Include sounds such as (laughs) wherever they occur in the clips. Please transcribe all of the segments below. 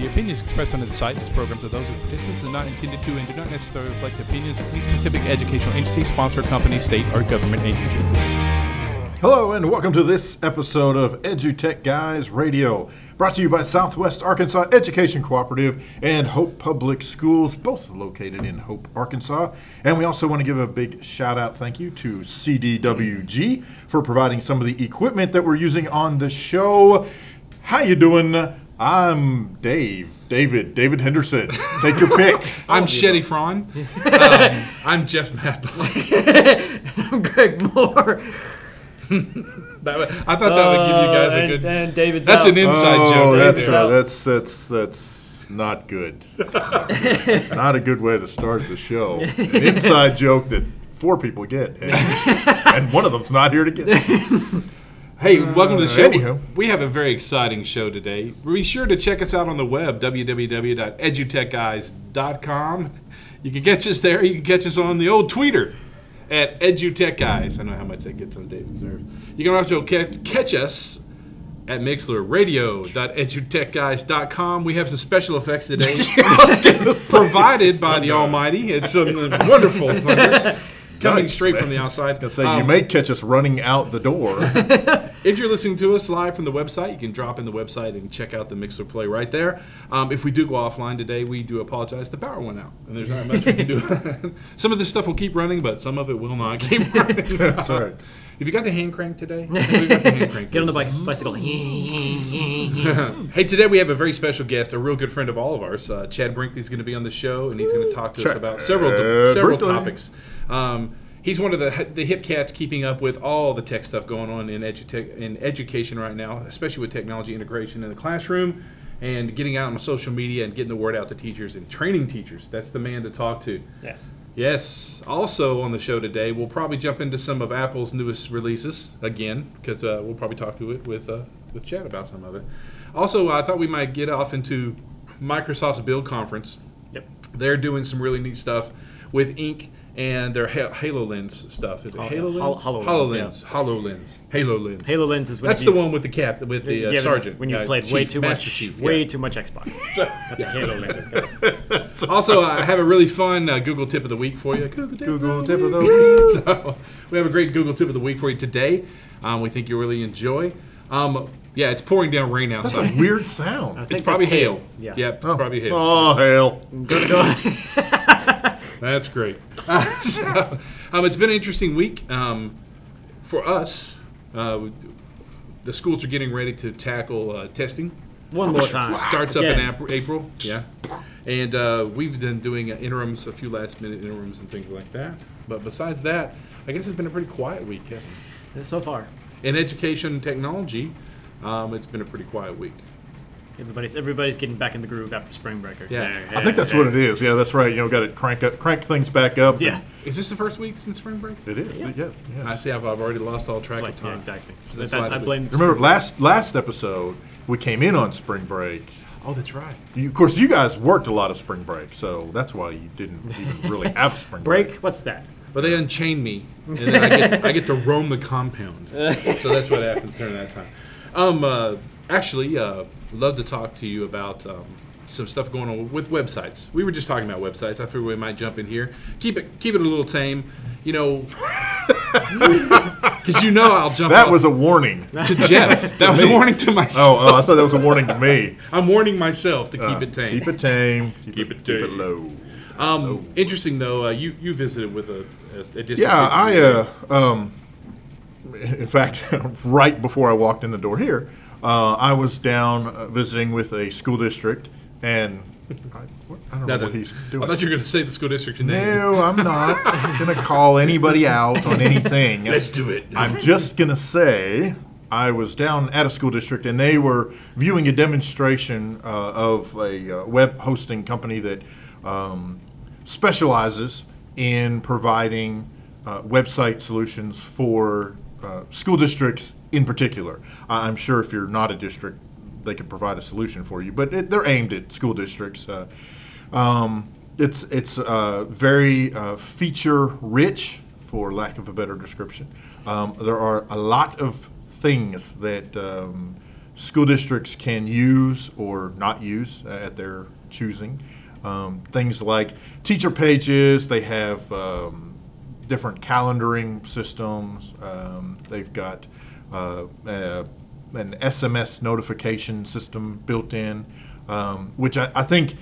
The opinions expressed under the site and its programs are those of participants and not intended to and do not necessarily reflect the opinions of any specific educational entity, sponsor, company, state, or government agency. Hello and welcome to this episode of EduTech Guys Radio, brought to you by Southwest Arkansas Education Cooperative and Hope Public Schools, both located in Hope, Arkansas. And we also want to give a big shout out thank you to CDWG for providing some of the equipment that we're using on the show. How you doing? I'm Dave, David, David Henderson. Take your pick. (laughs) I'm Shetty Fron. (laughs) Um, I'm Jeff Madblock. (laughs) I'm Greg Moore. That would- I thought that would give you guys a and, good. And David's That's out. an inside oh, joke right that's, there. uh, that's that's that's not good. Not good. Not a good way to start the show. An inside joke that four people get, and, and one of them's not here to get. Hey, welcome to the show. anywho. We have a very exciting show today. Be sure to check us out on the web, www.edutechguys.com. You can catch us there. You can catch us on the old tweeter at edutechguys. I know how much that gets on David's nerves. You can also ca- catch us at Mixlr, radio.edutechguys.com. We have some special effects today (laughs) provided by the Almighty. It's some wonderful thunder coming Nice, straight man. from the outside. So you Um, may catch us running out the door. (laughs) if you're listening to us live from the website, you can drop in the website and check out the Mixlr play right there. Um, if we do go offline today, we do apologize. The power went out, and there's not much we can do. (laughs) some of this stuff will keep running, but some of it will not keep (laughs) running. That's all right. Have you got the hand crank today? (laughs) We got the hand crank. Get on the bike, bicycle. (laughs) Hey, today we have a very special guest, a real good friend of all of ours. Uh, Chad Brinkley's going to be on the show, and he's going to talk to us about several several Brinkley. topics. Um, he's one of the the hip cats keeping up with all the tech stuff going on in edutech in education right now, especially with technology integration in the classroom and getting out on social media and getting the word out to teachers and training teachers. That's the man to talk to. Yes. Yes. Also on the show today, we'll probably jump into some of Apple's newest releases again because uh, we'll probably talk to it with uh, with Chad about some of it. Also, I thought we might get off into Microsoft's Build Conference. Yep. They're doing some really neat stuff with Ink and their Ha- HaloLens stuff. Is it Oh, yeah. HaloLens? Hol- HoloLens. HoloLens, HoloLens. HaloLens. HoloLens is when That's you, the one with the cap, with the uh, yeah, sergeant. when you Yeah, played way too Master much, Chief, way yeah. too much Xbox. (laughs) Yeah, HoloLens. (laughs) also, I have a really fun uh, Google tip of the week for you. Google tip, Google of, tip the of the week. (laughs) so, we have a great Google tip of the week for you today. Um, we think you'll really enjoy. Um, yeah, it's pouring down rain outside. That's a weird sound. It's probably that's hail. Yeah. Yep, it's Oh. probably hail. Oh hail. Go to go. That's great. Uh, (laughs) so, um, it's been an interesting week um, for us. Uh, the schools are getting ready to tackle uh, testing. One more time. Starts up in Again. Ap- April, yeah. And uh, we've been doing uh, interims, a few last minute interims and things like that. But besides that, I guess it's been a pretty quiet week, hasn't? So far. In education and technology, um, it's been a pretty quiet week. Everybody's everybody's getting back in the groove after spring break. Yeah. I think that's what it is. Yeah, that's right. You know, got to crank up, crank things back up. Yeah. and Is this the first week since spring break? it is. Yeah, yes. I see. I've, I've already lost all track Like, of time. yeah, exactly. So That- that's that- last I week. blame. Remember last last episode we came in on spring break. Oh, that's right. You, of course, you guys worked a lot of spring break, so that's why you didn't even really (laughs) have spring break. break. What's that? But they unchain me, and then I get, I get to roam the compound. (laughs) So that's what happens during that time. Um, uh, actually, uh, love to talk to you about um, some stuff going on with websites. We were just talking about websites. I figured we might jump in here. Keep it keep it a little tame, you know, (laughs) because you know I'll jump. That off was a warning. to Jeff. (laughs) That was a warning to myself. Oh, oh, I thought that was a (laughs) warning to me. I'm warning myself to keep Uh, it tame. Keep it tame. Keep, Keep it, it keep it low. Um, interesting though. Uh, you you visited with a, a, a district. Yeah, I uh, um, in fact, right before I walked in the door here, uh, I was down uh, visiting with a school district, and I, what, I don't know No, what he's I thought you were going to say the school district name. No, I'm not gonna call anybody out on anything. Let's do it. I'm just gonna say I was down at a school district and they were viewing a demonstration uh, of a uh, web hosting company that um, specializes in providing uh, website solutions for uh, school districts in particular. I'm sure if you're not a district, they could provide a solution for you, but it, they're aimed at school districts. Uh, um, it's it's uh, very uh, feature rich, for lack of a better description. Um, there are a lot of things that um, school districts can use or not use at their choosing. Um, things like teacher pages. They have um, different calendaring systems. Um, they've got uh, uh, an SMS notification system built in, um, which I, I think,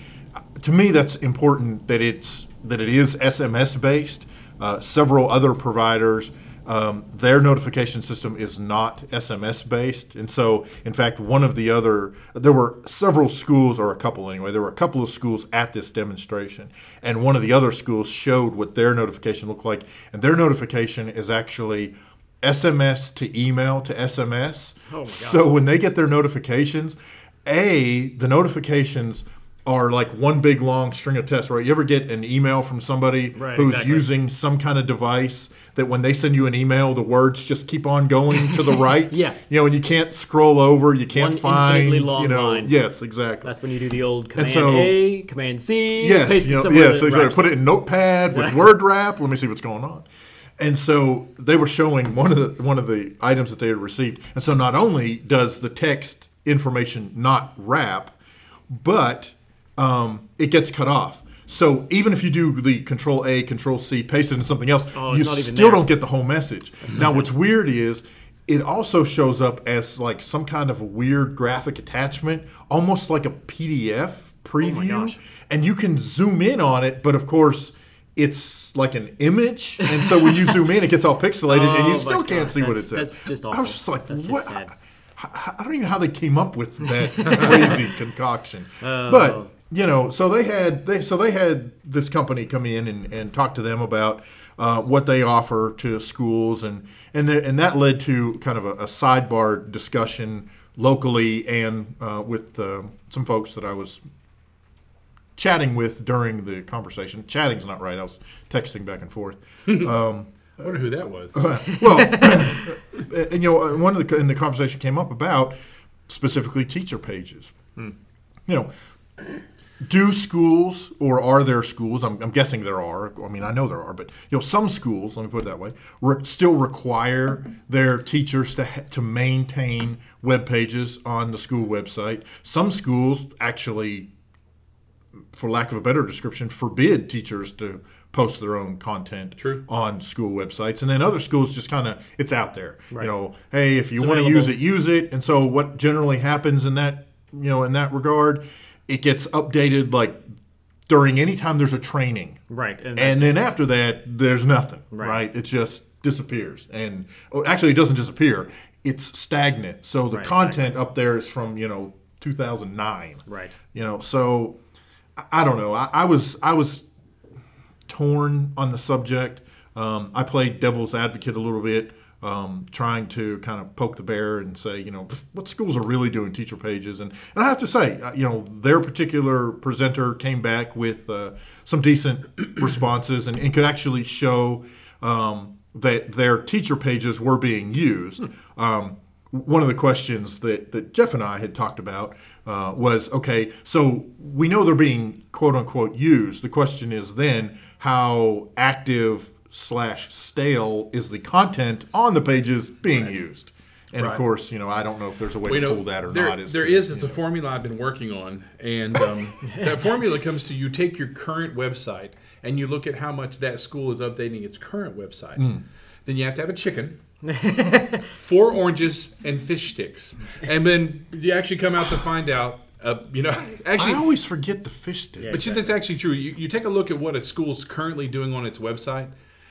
to me, that's important that it's that it is SMS based. Uh, several other providers. Um, their notification system is not SMS based. And so, in fact, one of the other, there were several schools, or a couple anyway, there were a couple of schools at this demonstration. And one of the other schools showed what their notification looked like. And their notification is actually SMS to email to SMS. Oh my so when they get their notifications, A, the notifications are like one big long string of text, right? You ever get an email from somebody Right, who's exactly. using some kind of device that when they send you an email, the words just keep on going to the (laughs) right? Yeah. You know, and you can't scroll over, you can't One find, long you know, line. yes, exactly. That's when you do the old Command so- A, Command C. Yes, you know, yes, exactly. Put it in Notepad with word wrap. Let me see what's going on. And so they were showing one of the one of the items that they had received. And so not only does the text information not wrap, but um, it gets cut off. So even if you do the Control A, Control C, paste it in something else, Oh, you it's not even still there. don't get the whole message. Now, what's weird is it also shows up as like some kind of a weird graphic attachment, almost like a PDF preview, Oh and you can zoom in on it. But of course, it's like an image, and so when you (laughs) zoom in, it gets all pixelated, and Oh you my still can't see what it says. that's just I was just like, That's just what? sad. I, I don't even know how they came up with that (laughs) crazy concoction. Oh. But you know, so they had they so they had this company come in and, and talk to them about uh, what they offer to schools, and and the, and that led to kind of a, a sidebar discussion locally and uh, with uh, some folks that I was chatting with during the conversation. Chatting's not right. I was texting back and forth. (laughs) Um, I wonder who that was. (laughs) well, (coughs) and you know, one of the and the conversation came up about specifically teacher pages. You know, do schools or are there schools? I'm, I'm guessing there are. I mean, I know there are, but you know, some schools. Let me put it that way. Re- still require their teachers to ha- to maintain web pages on the school website. Some schools actually for lack of a better description, forbid teachers to post their own content True. on school websites. And then other schools just kind of, it's out there. Right. You know, hey, if you want to use it, use it. And so what generally happens in that, you know, in that regard, it gets updated like during any time there's a training. Right. And, And then after that, there's nothing, Right. right? It just disappears. And oh, actually, it doesn't disappear. It's stagnant. So the Right, content up there is from, you know, 2009. Right. You know, so I, I don't know. I, I was I was torn on the subject. Um, I played devil's advocate a little bit um, trying to kind of poke the bear and say, you know, what schools are really doing teacher pages. And, and I have to say, uh, you know, their particular presenter came back with uh, some decent (coughs) responses and, and could actually show um, that their teacher pages were being used. Um, one of the questions that, that Jeff and I had talked about uh, was okay, so we know they're being quote unquote used. The question is then how active slash stale is the content on the pages being used? And of course, you know, I don't know if there's a way Well, to know, pull that or there, not. as there to, is. you It's a formula I've been working on, and um, (laughs) that formula comes to you take your current website and you look at how much that school is updating its current website. Hmm. Then you have to have a chicken, (laughs) four oranges, and fish sticks, and then you actually come out to find out. Uh, you know, (laughs) actually, I always forget the fish sticks. Yeah. but that's actually true. You, you take a look at what a school's currently doing on its website,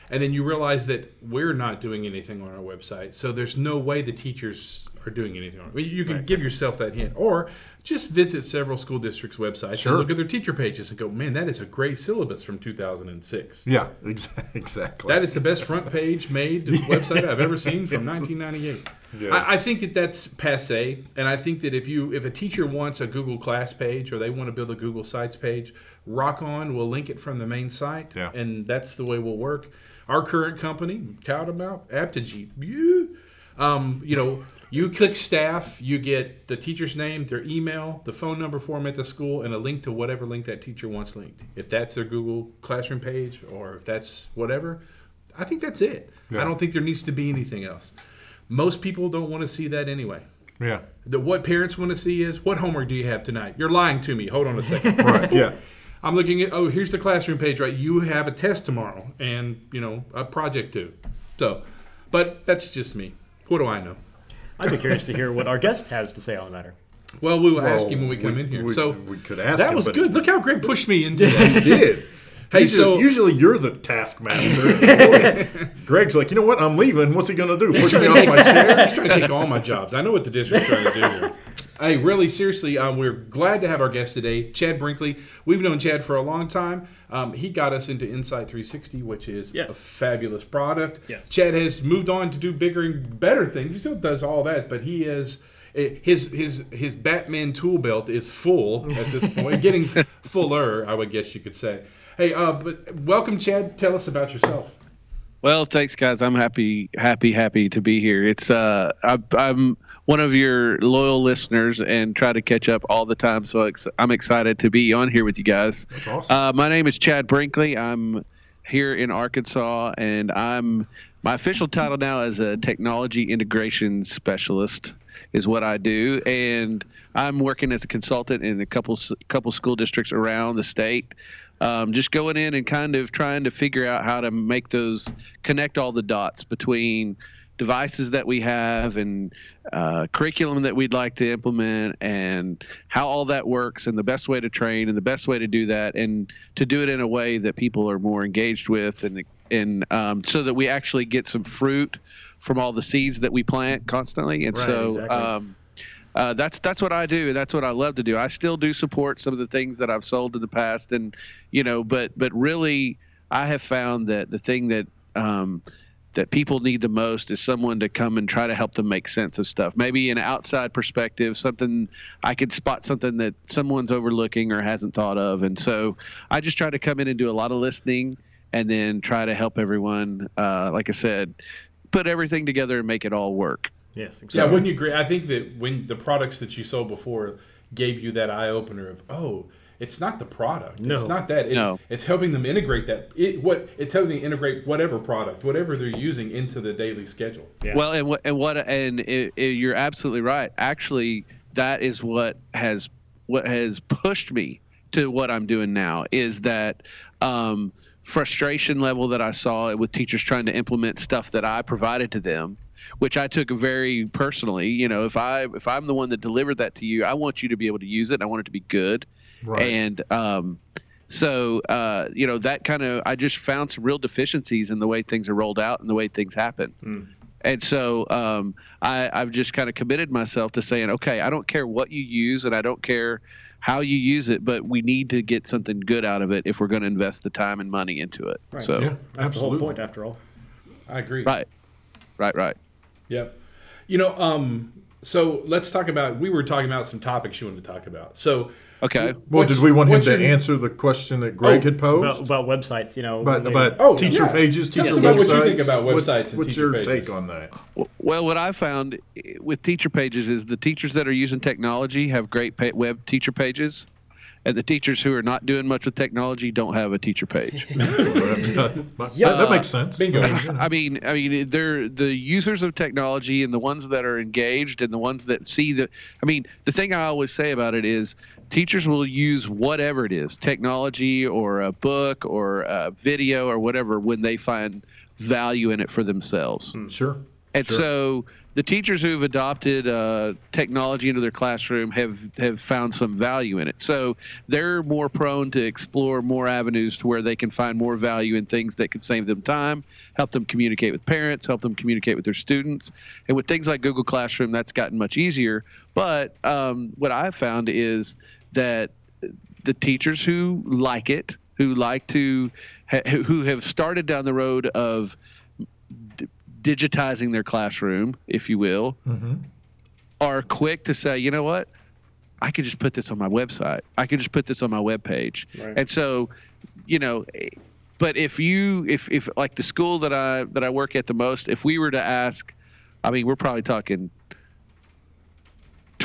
and then you realize that we're not doing anything on our website. So there's no way the teachers are doing anything on it. You can give yourself that hint, or just visit several school districts' websites Sure. and look at their teacher pages and go, "Man, that is a great syllabus from 2006." Yeah, (laughs) exactly. That is the best front page made (laughs) website I've ever seen from 1998. Yes. I, I think that that's passe, and I think that if you if a teacher wants a Google Class page or they want to build a Google Sites page, Rock On we'll link it from the main site, Yeah. and that's the way we'll work. Our current company, tout about Apptegy, you, um, you know. You click staff, you get the teacher's name, their email, the phone number for them at the school, and a link to whatever link that teacher wants linked. If that's their Google Classroom page or if that's whatever, I think that's it. Yeah. I don't think there needs to be anything else. Most people don't want to see that anyway. yeah. The, what parents want to see is what homework do you have tonight? You're lying to me. Hold on a second. (laughs) Right. Yeah. I'm looking at oh here's the classroom page right. You have a test tomorrow and you know a project due. So, but that's just me. What do I know? I'd be curious to hear what our guest has to say on the matter. Well, we will ask him when we come we- in here. we- so we could ask That him, was good. Look how Greg pushed me into (laughs) that. He did. (laughs) Hey, usually, so- usually you're the taskmaster. (laughs) Greg's like, you know what? I'm leaving. What's he gonna do? Push me off my chair? He's trying to take all my jobs. I know what the district's trying to do here. Hey, really, seriously, um, we're glad to have our guest today, Chad Brinkley. We've known Chad for a long time. Um, he got us into Insight 360, which is Yes. a fabulous product. Yes. Chad has moved on to do bigger and better things. He still does all that, but he is eh, his his his Batman tool belt is full at this point, (laughs) getting fuller, I would guess you could say. Hey, uh, but welcome, Chad. Tell us about yourself. Well, thanks, guys. I'm happy, happy, happy to be here. It's uh, I, I'm one of your loyal listeners and try to catch up all the time. So ex- I'm excited to be on here with you guys. That's awesome. Uh, my name is Chad Brinkley. I'm here in Arkansas, and I'm my official title now is a technology integration specialist. Is what I do, and I'm working as a consultant in a couple couple school districts around the state. Um, just going in and kind of trying to figure out how to make those connect all the dots between devices that we have and uh, curriculum that we'd like to implement and how all that works and the best way to train and the best way to do that and to do it in a way that people are more engaged with and and um, so that we actually get some fruit from all the seeds that we plant constantly and Right, so exactly. um, uh, that's that's what I do. and That's what I love to do. I still do support some of the things that I've sold in the past, and you know, but but really, I have found that the thing that um, that people need the most is someone to come and try to help them make sense of stuff. Maybe an outside perspective, something I could spot something that someone's overlooking or hasn't thought of, and so I just try to come in and do a lot of listening, and then try to help everyone. Uh, like I said, put everything together and make it all work. Yes, exactly. Yeah, wouldn't you agree? I think that when the products that you sold before gave you that eye opener of, oh, it's not the product. It's No. not that. It's No. it's helping them integrate that. It what it's helping them integrate whatever product, whatever they're using into the daily schedule. Yeah. Well, and what and what and it, it, you're absolutely right. Actually, that is what has what has pushed me to what I'm doing now is that um, frustration level that I saw with teachers trying to implement stuff that I provided to them, which I took very personally. You know, if I if I'm the one that delivered that to you, I want you to be able to use it. I want it to be good. Right. And um, so uh, you know that kind of I just found some real deficiencies in the way things are rolled out and the way things happen. And so um, I, I've just kind of committed myself to saying, okay, I don't care what you use and I don't care how you use it, but we need to get something good out of it if we're going to invest the time and money into it. Right. So, Yeah, That's the whole point, after all. I agree. right. right, right. Yep. You know, um, so let's talk about. We were talking about some topics you wanted to talk about. So, Okay. Well, What's- did we want him to your- answer the question that Greg Oh, had posed? About, about websites, you know. But when they- but Oh, teacher yeah. pages, teacher us about websites. what you think about What- websites and what's teacher your pages. take on that? Well, what I found eh, with teacher pages is the teachers that are using technology have great pa- web teacher pages, and the teachers who are not doing much with technology don't have a teacher page. (laughs) (laughs) that, that makes sense. bingo. I mean, I mean, they're the users of technology and the ones that are engaged and the ones that see the. I mean, the thing I always say about it is teachers will use whatever it is, technology or a book or a video or whatever, when they find value in it for themselves. Sure. And Sure. so the teachers who've adopted uh, technology into their classroom have have found some value in it. So they're more prone to explore more avenues to where they can find more value in things that can save them time, help them communicate with parents, help them communicate with their students. And with things like Google Classroom, that's gotten much easier. But um, what I've found is that the teachers who like it, who like to, ha- who have started down the road of d- digitizing their classroom, if you will, are quick to say, you know what, I could just put this on my website. I could just put this on my webpage. Right. And so, you know, eh, but if you, if if like the school that I that I work at the most, if we were to ask, I mean, we're probably talking.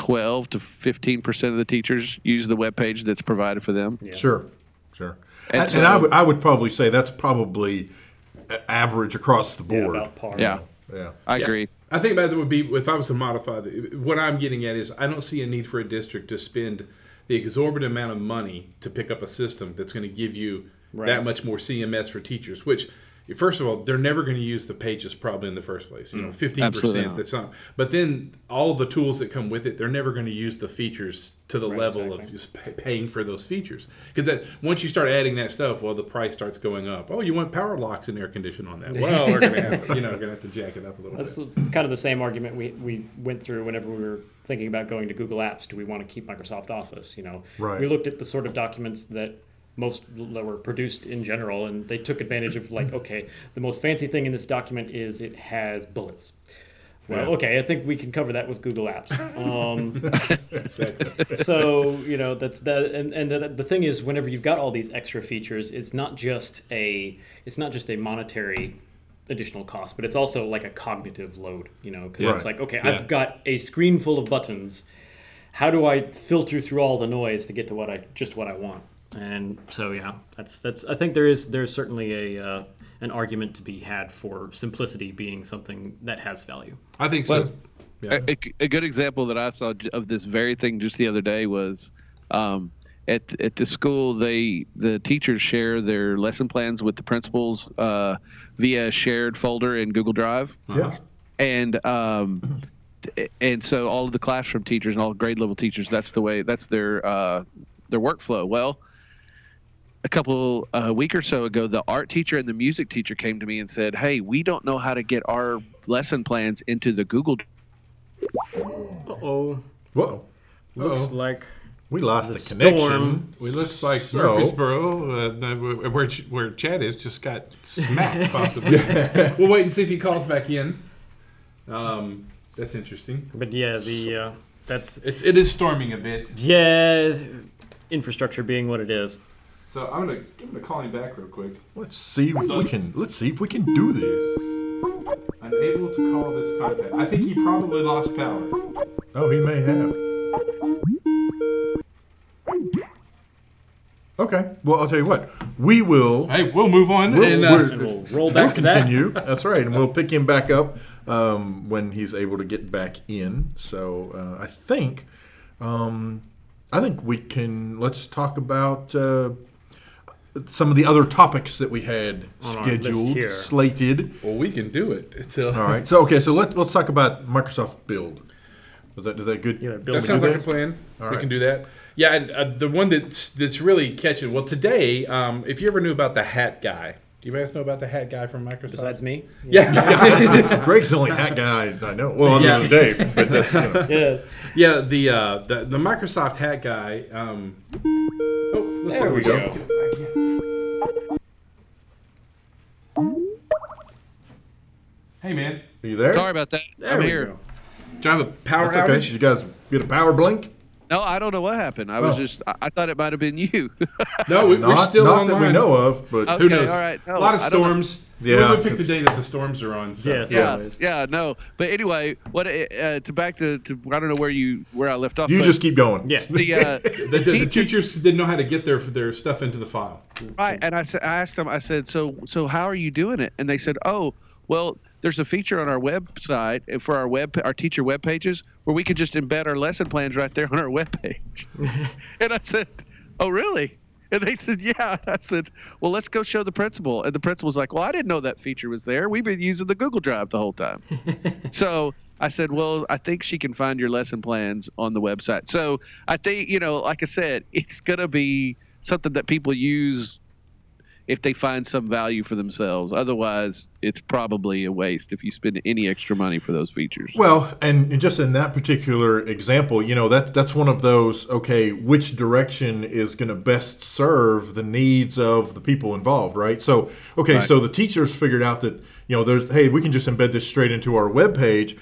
12 to 15 percent of the teachers use the web page that's provided for them. Sure. Sure. And And, so- and I would I would probably say that's probably average across the Yeah, board. about par. Yeah, Yeah. I Yeah. agree. I think that would be if I was to modify the, what I'm getting at is I don't see a need for a district to spend the exorbitant amount of money to pick up a system that's going to give you Right. that much more CMS for teachers. Which, first of all, they're never going to use the pages probably in the first place. You know, mm. fifteen percent. That's not. But then all the tools that come with it, they're never going to use the features to the Right, level exactly. of just pay, paying for those features. Because that once you start adding that stuff, well, the price starts going up. Oh, you want power locks and air condition on that? Well, we're going to have you know going to have to jack it up a little That's bit. it's kind of the same argument we, we went through whenever we were thinking about going to Google Apps. Do we want to keep Microsoft Office? You know, Right. we looked at the sort of documents that most that were produced in general, and they took advantage of like, okay, the most fancy thing in this document is it has bullets. Well, Yeah. okay, I think we can cover that with Google Apps. (laughs) Um, so you know that's that, and and the, the thing is, whenever you've got all these extra features, it's not just a it's not just a monetary additional cost, but it's also like a cognitive load. You know, because it's like, okay, Yeah. I've got a screen full of buttons. How do I filter through all the noise to get to what I just what I want? And so yeah, that's that's. I think there is there's certainly a uh, an argument to be had for simplicity being something that has value. I think so. Well, Yeah. A, a- a good example that I saw of this very thing just the other day was um, at at the school they the teachers share their lesson plans with the principals uh, via a shared folder in Google Drive, Yeah. and um, and so all of the classroom teachers and all grade level teachers that's the way that's their uh, their workflow. Well. A couple a week or so ago, the art teacher and the music teacher came to me and said, "Hey, we don't know how to get our lesson plans into the Google Uh oh, Whoa. looks Uh-oh. like We lost The the, connection. We looks like So- Murfreesboro, uh, where where Chad is, just got smacked. (laughs) Possibly. we'll wait and see if he calls back in. Um, that's interesting. But yeah, the uh, that's It's it is storming a bit, yeah, infrastructure being what it is. So I'm gonna I'm gonna call him back real quick. Let's see if we can. Let's see if we can do this. Unable to call this contact. I think he probably lost power. Oh, he may have. Okay. Well, I'll tell you what. We will. Hey, we'll move on. We'll- and, we're- uh, And we'll roll We'll back that. continue. That's right, and we'll pick him back up um, when he's able to get back in. So uh, I think, um, I think we can. Let's talk about uh, some of the other topics that we had On scheduled, slated. well, we can do it. It's uh, All right. So okay. So let's let's talk about Microsoft Build. Was that is that good? Yeah, build That sounds do like a plan. All we right. can do that. Yeah, and uh, the one that's that's really catching. Well, today, um, if you ever knew about the hat guy, do you guys know about the hat guy from Microsoft? Besides me, yeah, (laughs) (laughs) Greg's the only hat guy I know. Well, other Yeah. than Dave. But that's, you know. (laughs) yes. yeah. The uh, the the Microsoft hat guy. Um, oh, looks There like we got- go. Hey, man. Are you there? Sorry about that. There I'm we here. go. Do I have a power That's okay. outage? You guys get a power blink? No, I don't know what happened. I was just, I, I thought it might have been you. (laughs) No, we, we're still not online. that we know of, but Okay, Who knows? all right. No, a lot of I don't know. storms. Yeah, we would pick the day that the storms are on. So. Yes. yeah, Always. yeah, no. But anyway, what uh, to back to, to I don't know where you where I left off. you just keep going. Yeah. the, uh, (laughs) The, the, the teachers didn't know how to get their their stuff into the file. Right, and I, I asked them. I said, "So, so how are you doing it?" And they said, "Oh, well, there's a feature on our website uh, for our web our teacher web pages where we can just embed our lesson plans right there on our web page." (laughs) and I said, "Oh, really?" And they said, "Yeah." I said, "Well, let's go show the principal." And the principal's like, "Well, I didn't know that feature was there. We've been using the Google Drive the whole time." (laughs) so I said, "Well, I think she can find your lesson plans on the website." So I think you know, like I said, it's gonna be something that people use if they find some value for themselves. Otherwise, it's probably a waste if you spend any extra money for those features. Well, and just in that particular example, you know that that's one of those. Okay, which direction is going to best serve the needs of the people involved, right? So, okay, Right. so the teachers figured out that you know there's hey, we can just embed this straight into our web page,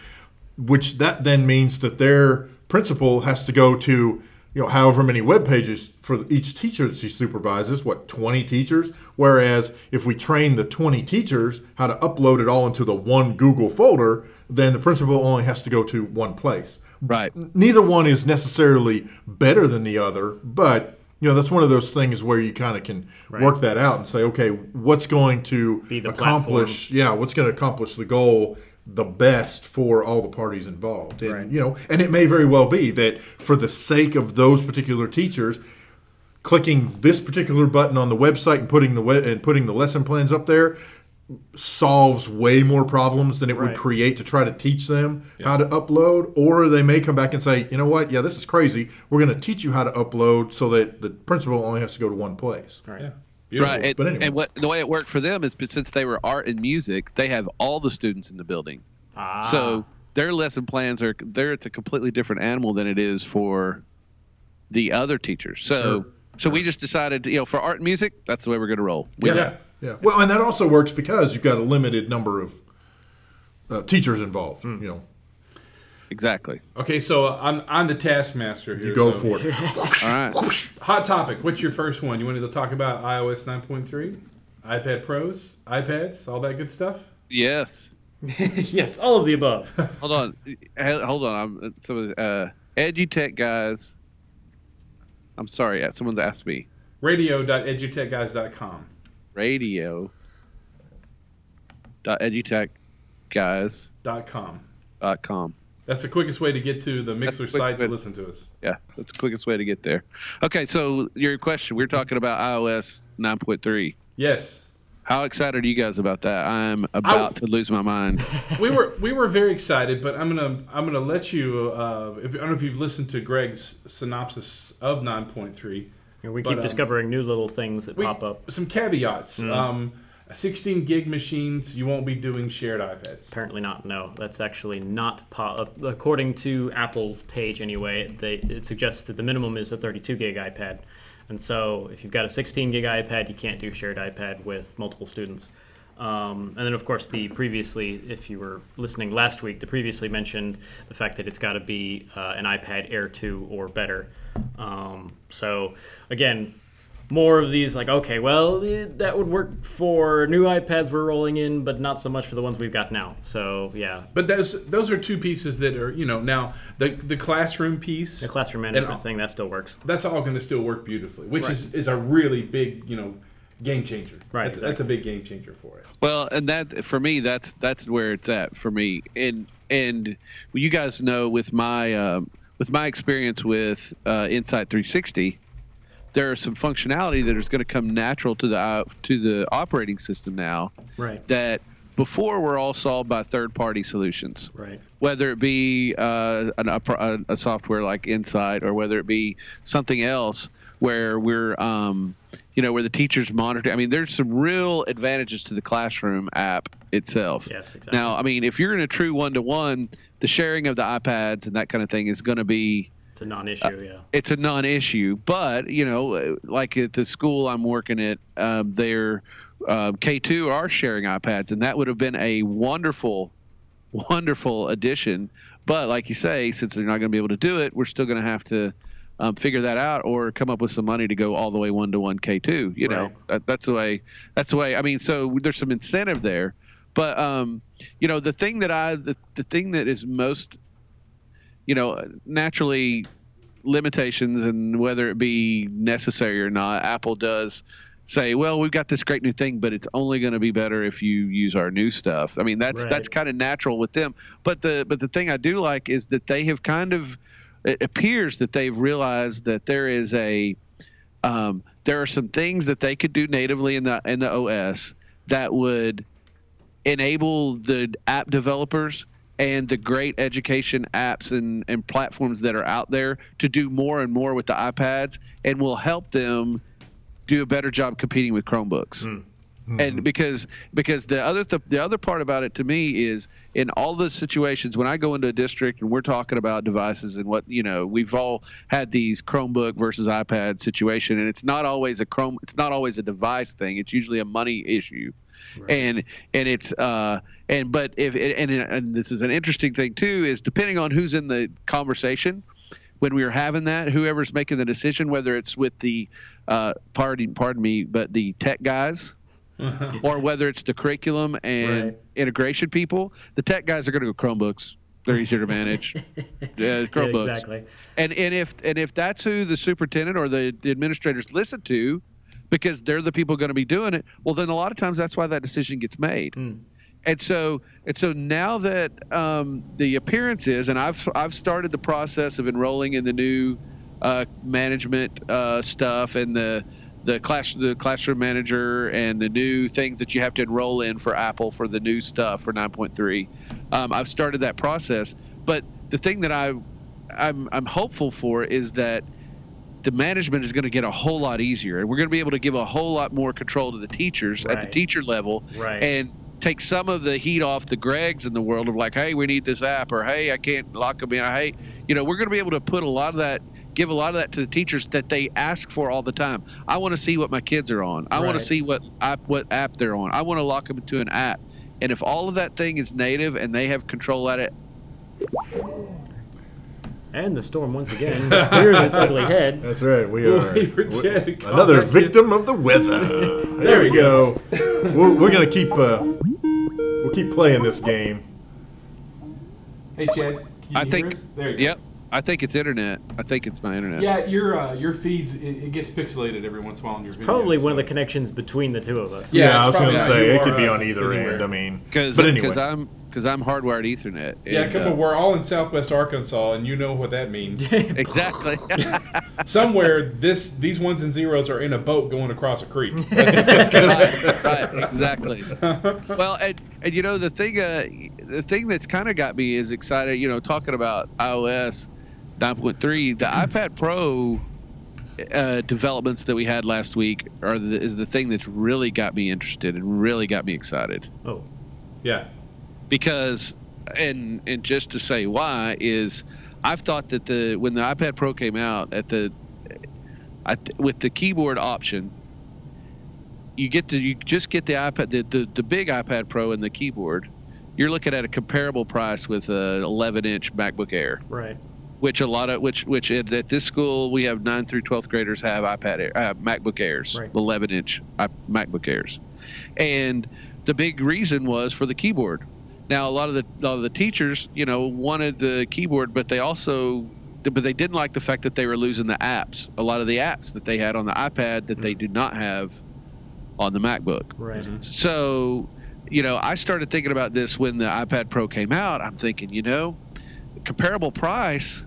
which that then means that their principal has to go to you know however many web pages for each teacher that she supervises what 20 teachers? Whereas if we train the 20 teachers how to upload it all into the one google folder then the principal only has to go to one place. Right. neither one is necessarily better than the other but you know that's one of those things where you kind of can work that out and say okay what's going to accomplish yeah what's going to accomplish the goal the best for all the parties involved? And Right. you know and it may very well be that for the sake of those particular teachers clicking this particular button on the website and putting the we- and putting the lesson plans up there solves way more problems than it would create to try to teach them how to upload or they may come back and say you know what yeah this is crazy we're going to teach you how to upload so that the principal only has to go to one place Yeah. Beautiful. Right. And, But anyway. and what the way it worked for them is since they were art and music, they have all the students in the building. Ah. So their lesson plans are they're it's a completely different animal than it is for the other teachers. So Sure. So we just decided, you know, for art and music, that's the way we're going to roll. We- Yeah. yeah well and that also works because you've got a limited number of uh, teachers involved you know Exactly. Okay, so I'm I'm the taskmaster here. you go so- for it (laughs) All right. Hot topic. What's your first one? You wanted to talk about iOS 9.3, iPad Pros, iPads, all that good stuff. Yes. (laughs) yes, all of the above. Hold on. Hold on. I'm some of the uh, EduTech guys. I'm sorry. Someone's asked me. Radio.edutechguys.com. Radio. Dot edutech guys Dot com. com. That's the quickest way to get to the Mixer the site to way- listen to us. Yeah, that's the quickest way to get there. Okay, so your question, we're talking about iOS 9.3. Yes. How excited are you guys about that? I'm about to lose my mind. (laughs) we were we were very excited, but I'm gonna I'm gonna let you. Uh, if, I don't know if you've listened to Greg's synopsis of 9.3. And we But, keep um, discovering new little things that We- pop up. Some caveats. Um, 16 gig machines. You won't be doing shared iPads. Apparently not. No, that's actually not po- uh, according to Apple's page anyway. They, it suggests that the minimum is a 32 gig iPad, and so if you've got a 16 gig iPad, you can't do shared iPad with multiple students. Um, and then, of course, the previously, if you were listening last week, the previously mentioned the fact that it's got to be uh, an iPad Air 2 or better. Um, so, again, more of these like okay well eh, that would work for new ipads we're rolling in but not so much for the ones we've got now so yeah But those those are two pieces that are you know now the the classroom piece the classroom and management all- thing that still works that's all going to still work beautifully, which Right. is, is a really big you know game changer. Right, That's, that's a big game changer for us. Well, and that for me, that's that's where it's at for me. And and you guys know with my um, with my experience with uh, Insight 360, there are some functionality that is going to come natural to the uh, to the operating system now right that before were all solved by third party solutions. right whether it be uh, an, a, a, a software like Insight or whether it be something else where we're, um, you know, where the teachers monitor. I mean, there's some real advantages to the classroom app itself. Yes, exactly. Now, I mean, if you're in a true one to one, the sharing of the iPads and that kind of thing is going to be it's a non-issue yeah it's a non-issue but you know uh, like at the school i'm working at um, they're um, K2 are sharing iPads, and that would have been a wonderful, wonderful addition. But like you say, since they're not going to be able to do it, we're still going to have to um, figure that out or come up with some money to go all the way one to one K2. You know, that, that's the way. That's the way. I mean, so there's some incentive there, but um, you know, the thing that I the, the thing that is most, you know, naturally limitations and whether it be necessary or not, Apple does say, well, we've got this great new thing, but it's only going to be better if you use our new stuff. I mean, that's Right. that's kind of natural with them. But the but the thing I do like is that they have kind of it appears that they've realized that there is a um, there are some things that they could do natively in the in the OS that would enable the app developers and the great education apps and, and platforms that are out there to do more and more with the iPads and will help them do a better job competing with Chromebooks. Hmm. And hmm. because because the other th- the other part about it to me is in all the situations when I go into a district and we're talking about devices and what you know we've all had these Chromebook versus iPad situation and it's not always a Chrome it's not always a device thing. It's usually a money issue and and it's uh and but if and and this is an interesting thing too is depending on who's in the conversation when we were having that whoever's making the decision whether it's with the uh pardon pardon me but the tech guys or whether it's the curriculum and Right. integration people the tech guys are going to go chromebooks. They're easier to manage. (laughs) Yeah, chromebooks. Yeah, exactly. and and if and if that's who the superintendent or the, the administrators listen to because they're the people going to be doing it. Well then a lot of times that's why that decision gets made. And so and so now that um, the appearance is and i've i've started the process of enrolling in the new uh, management uh, stuff and the the class the classroom manager and the new things that you have to enroll in for apple for the new stuff for 9.3 um, i've started that process. But the thing that i i'm i'm hopeful for is that the management is going to get a whole lot easier and we're going to be able to give a whole lot more control to the teachers at the teacher level Right. and take some of the heat off the Gregs in the world of like, hey, we need this app, or hey, I can't lock them in. Hey, you know, we're going to be able to put a lot of that, give a lot of that to the teachers that they ask for all the time. I want to see what my kids are on. I want to see what app, what app they're on. I want to lock them into an app. And if all of that thing is native and they have control at it, And the storm once again (laughs) rears its ugly head. That's right. We are We were another victim of the weather. (laughs) There, we go. we're, we're gonna keep uh, we'll keep playing this game. Hey, Chad. Can I think, hear us? There you go. yep, I think it's internet. I think it's my internet. Yeah, your uh, your feeds it, it gets pixelated every once in a while on your video. Probably one of the connections between the two of us. Yeah, Yeah, I it's was gonna say it could be on either anywhere. end. I mean, Because but anyway, I'm because I'm hardwired Ethernet. Yeah, and, come uh, on. We're all in Southwest Arkansas, and you know what that means. (laughs) exactly. (laughs) Somewhere, this these ones and zeros are in a boat going across a creek. (laughs) That's right, right, exactly. well, and, and you know the thing, uh, the thing that's kind of got me is excited. You know, talking about iOS 9.3, the (clears throat) iPad Pro uh, developments that we had last week are the, is the thing that's really got me interested and really got me excited Oh, Yeah. Because and and just to say why is I've thought that the when the iPad Pro came out at the I, with the keyboard option you get to you just get the iPad the, the the big iPad Pro and the keyboard you're looking at a comparable price with a 11 inch MacBook Air right. which a lot of which which at, at this school we have 9 through 12th graders have iPad Air, uh, MacBook Airs Right. 11 inch i- MacBook Airs and the big reason was for the keyboard now a lot of the a lot of the teachers you know wanted the keyboard but they also but they didn't like the fact that they were losing the apps a lot of the apps that they had on the iPad that they mm-hmm. do not have on the MacBook Right. so, you know, I started thinking about this when the iPad Pro came out. I'm thinking, you know, comparable price,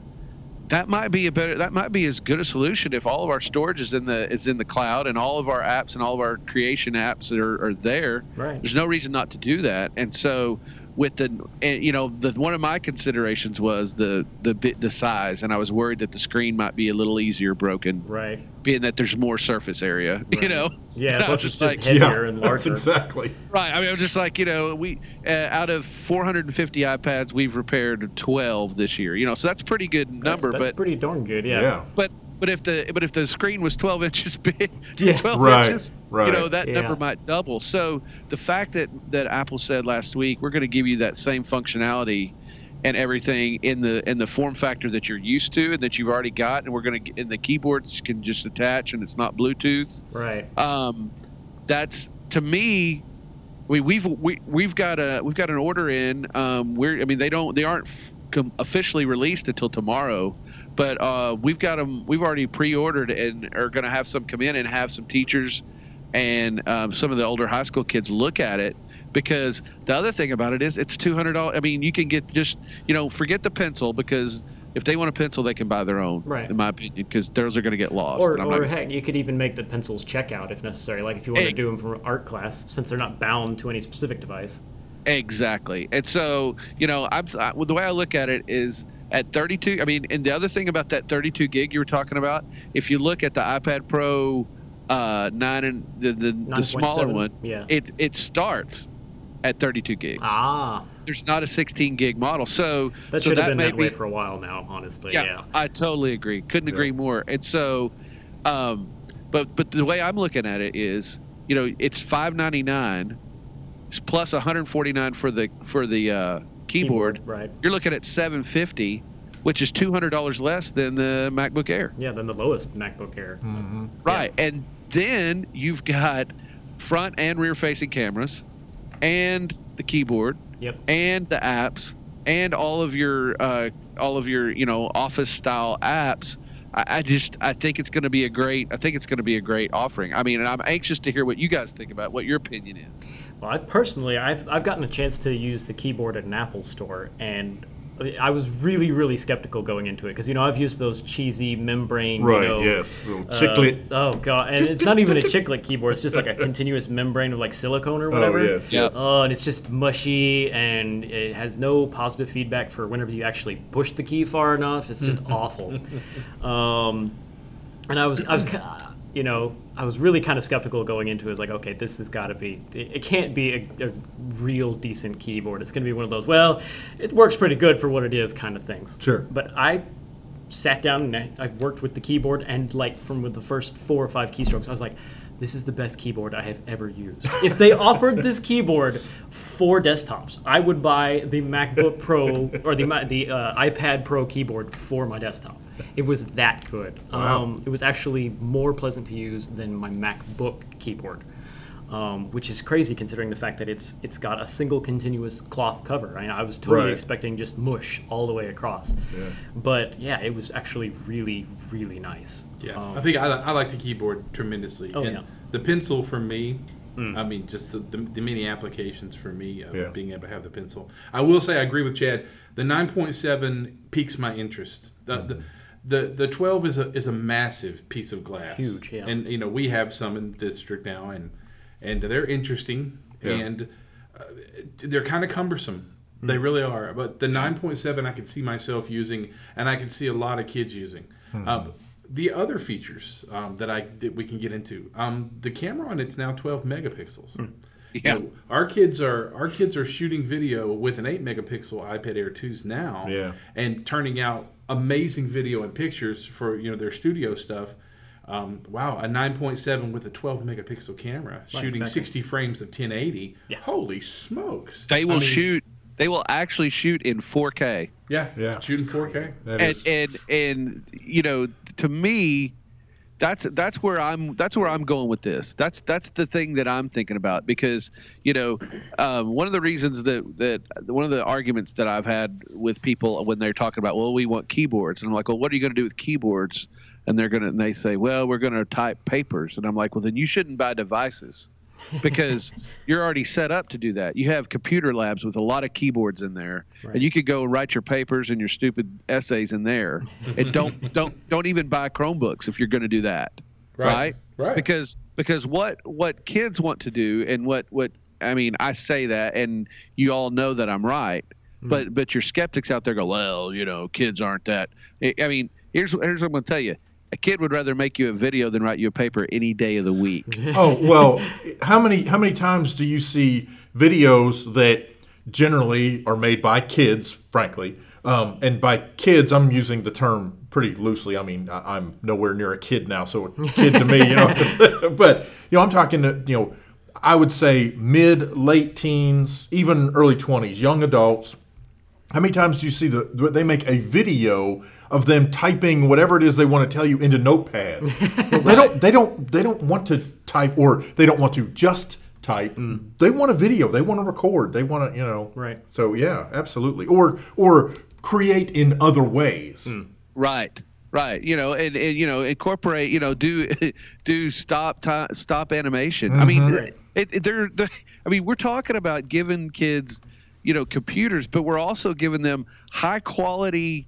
that might be a better that might be as good a solution if all of our storage is in the is in the cloud and all of our apps and all of our creation apps are, are there. Right. There's no reason not to do that. And so with the you know the one of my considerations was the the bit the size and I was worried that the screen might be a little easier broken Right. being that there's more surface area, (laughs) you know. Yeah, plus it's just just like, heavier yeah, and (laughs) that's larger. exactly. Right. I mean, I'm just like you know, we uh, out of 450 iPads, we've repaired 12 this year. You know, so that's a pretty good That's- number. that's, but pretty darn good. Yeah. Yeah. but But if the but if the screen was 12 inches (laughs) big, Yeah. (laughs) 12 Right, inches, right. you know that Yeah. number might double. So the fact that that Apple said last week we're going to give you that same functionality and everything in the in the form factor that you're used to and that you've already got, and we're going to and the keyboards can just attach and it's not Bluetooth. Right. Um, that's to me. We, we've we, we've got a we've got an order in. Um, we're I mean they don't they aren't f- com- officially released until tomorrow, but uh, we've got them. We've already pre-ordered and are going to have some come in and have some teachers and um, some of the older high school kids look at it because the other thing about it is it's two hundred dollars. I mean you can get just you know forget the pencil because if they want a pencil they can buy their own. Right. In my opinion, because those are going to get lost. Or, and I'm or not- heck, you could even make the pencils checkout if necessary. Like if you want to do them for art class, since they're not bound to any specific device. Exactly. And so, you know, I'm I, well, the way I look at it is at 32. I mean, and the other thing about that 32 gig you were talking about, if you look at the iPad Pro uh, nine and the the, the smaller 9.7, one, yeah. it it starts at 32 gigs. Ah, There's not a 16 gig model, so that so should have been that way be- for a while now. Honestly, yeah, yeah. I totally agree. Couldn't agree more. And so, um, but but the way I'm looking at it is, you know, it's 599 plus 149 for the for the uh, keyboard. right? You're looking at 750, which is 200 dollars less than the MacBook Air. Yeah, than the lowest MacBook Air. Right, and then you've got front and rear facing cameras, and the keyboard, Yep. and the apps and all of your uh, all of your you know office style apps I, I just i think it's going to be a great i think it's going to be a great offering i mean and i'm anxious to hear what you guys think about what your opinion is Well, I personally, I've, I've gotten a chance to use the keyboard at an Apple store, and I was really, really skeptical going into it because you know I've used those cheesy membrane, Right, You know, yes. Little uh, chiclet. oh god, and it's not even a chiclet keyboard; it's just like a continuous membrane of like silicone or whatever. Oh, yes, Yeah. yes. Oh, and it's just mushy, and it has no positive feedback for whenever you actually push the key far enough. It's just (laughs) awful. Um, and I was, I was, you know, I was really kind of skeptical going into it. I was like, okay, this has got to be, it, can't be a, a real decent keyboard. It's going to be one of those, well, it works pretty good for what it is kind of things. Sure. But I sat down and I, I worked with the keyboard, and like from the first four or five keystrokes, I was like, this is the best keyboard I have ever used. if they offered this keyboard for desktops, I would buy the MacBook Pro or the the uh, iPad Pro keyboard for my desktop. It was that good. Wow. Um, it was actually more pleasant to use than my MacBook keyboard. Um, which is crazy considering the fact that it's it's got a single continuous cloth cover. I, I was totally Right. expecting just mush all the way across, but yeah, it was actually really really nice. Yeah, Um, I think I, I like the keyboard tremendously. Oh, and yeah. the pencil for me, I mean, just the, the, the many applications for me of Yeah. being able to have the pencil. I will say I agree with Chad. The 9.7 piques my interest. The, the, the, the 12 is a is a massive piece of glass. Huge, yeah. And you know we have some in the district now, and and they're interesting, Yeah. and uh, they're kind of cumbersome. They really are. But the 9.7 I could see myself using, and I could see a lot of kids using. Um, the other features um, that I that we can get into, um, the camera on it's now 12 megapixels. You Yeah. know, our kids are our kids are shooting video with an 8 megapixel iPad Air 2s now, Yeah. and turning out amazing video and pictures for you know their studio stuff. Um, wow, a 9.7 with a 12 megapixel camera shooting exactly. 60 frames of 1080. Yeah. Holy smokes! they will I mean, shoot they will actually shoot in 4k Yeah, Yeah. shooting 4K. That and is- and and you know to me that's that's where i'm that's where i'm going with this that's that's the thing that i'm thinking about because you know um, one of the reasons that that one of the arguments that i've had with people when they're talking about well we want keyboards and i'm like well what are you going to do with keyboards and they're going to and they say well we're going to type papers and i'm like well then you shouldn't buy devices because (laughs) you're already set up to do that. You have computer labs with a lot of keyboards in there, and you could go and write your papers and your stupid essays in there. and don't (laughs) don't don't even buy Chromebooks if you're going to do that, Right. Right. Because because what what kids want to do and what what I mean I say that and you all know that I'm right, mm. but but your skeptics out there go well you know kids aren't that. I I mean here's here's what I'm going to tell you. A kid would rather make you a video than write you a paper any day of the week. (laughs) oh well, how many how many times do you see videos that generally are made by kids, frankly? Um, and by kids, I'm using the term pretty loosely. I mean, I, I'm nowhere near a kid now, so a kid to me, you know. (laughs) but you know, I'm talking to you know, I would say mid, late teens, even early 20s, young adults. How many times do you see the they make a video of them typing whatever it is they want to tell you into Notepad? (laughs) they don't. They don't. They don't want to type, or they don't want to just type. Hmm. They want a video. They want to record. They want to, you know. Right. So yeah, absolutely. Or or create in other ways. Hmm. Right. Right. You know, and, and you know, incorporate. You know, do (laughs) do stop time stop animation. I mean, Right. it, it, they're, they I mean, we're talking about giving kids, you know, computers, but we're also giving them high quality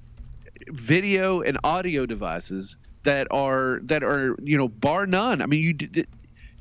video and audio devices that are that are you know bar none. I mean, you.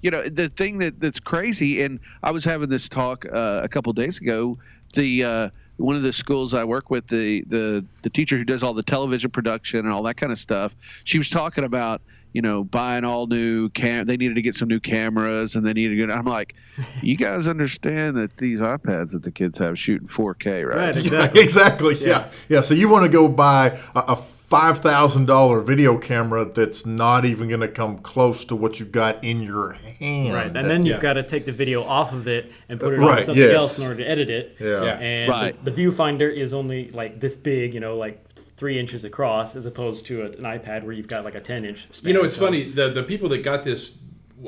You know the thing that that's crazy, and I was having this talk uh, a couple days ago. The uh, one of the schools I work with, the the the teacher who does all the television production and all that kind of stuff, she was talking about you know buying all new cam. They needed to get some new cameras, and they needed to get. I'm like, (laughs) you guys understand that these iPads that the kids have shooting 4K, right? Right. Yeah, (laughs) Exactly. exactly. Yeah. yeah. So you want to go buy a, a five thousand dollar video camera that's not even going to come close to what you've got in your hand. Right, and then you've Yeah. got to take the video off of it and put it Right, on something yes. else in order to edit it. Yeah. Yeah. And Right. the, the viewfinder is only like this big, you know, like three inches across, as opposed to a, an iPad where you've got like a ten inch. Span. You know, it's So- funny. The the people that got this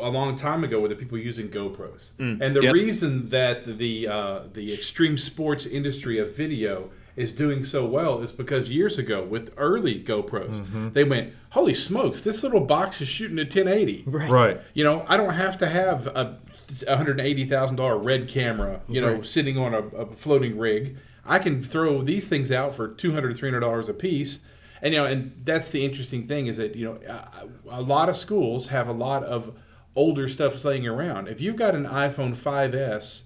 a long time ago were the people using GoPros, Mm. and the Yep. reason that the uh, the extreme sports industry of video is doing so well is because years ago with early GoPros, Mm-hmm. they went, "Holy smokes, this little box is shooting at 1080." Right. You know, I don't have to have a hundred eighty thousand dollar red camera, you know, Right. sitting on a, a floating rig. I can throw these things out for two hundred, three hundred dollars a piece, and you know, and that's the interesting thing is that you know, a, a lot of schools have a lot of older stuff laying around. If you've got an iPhone 5s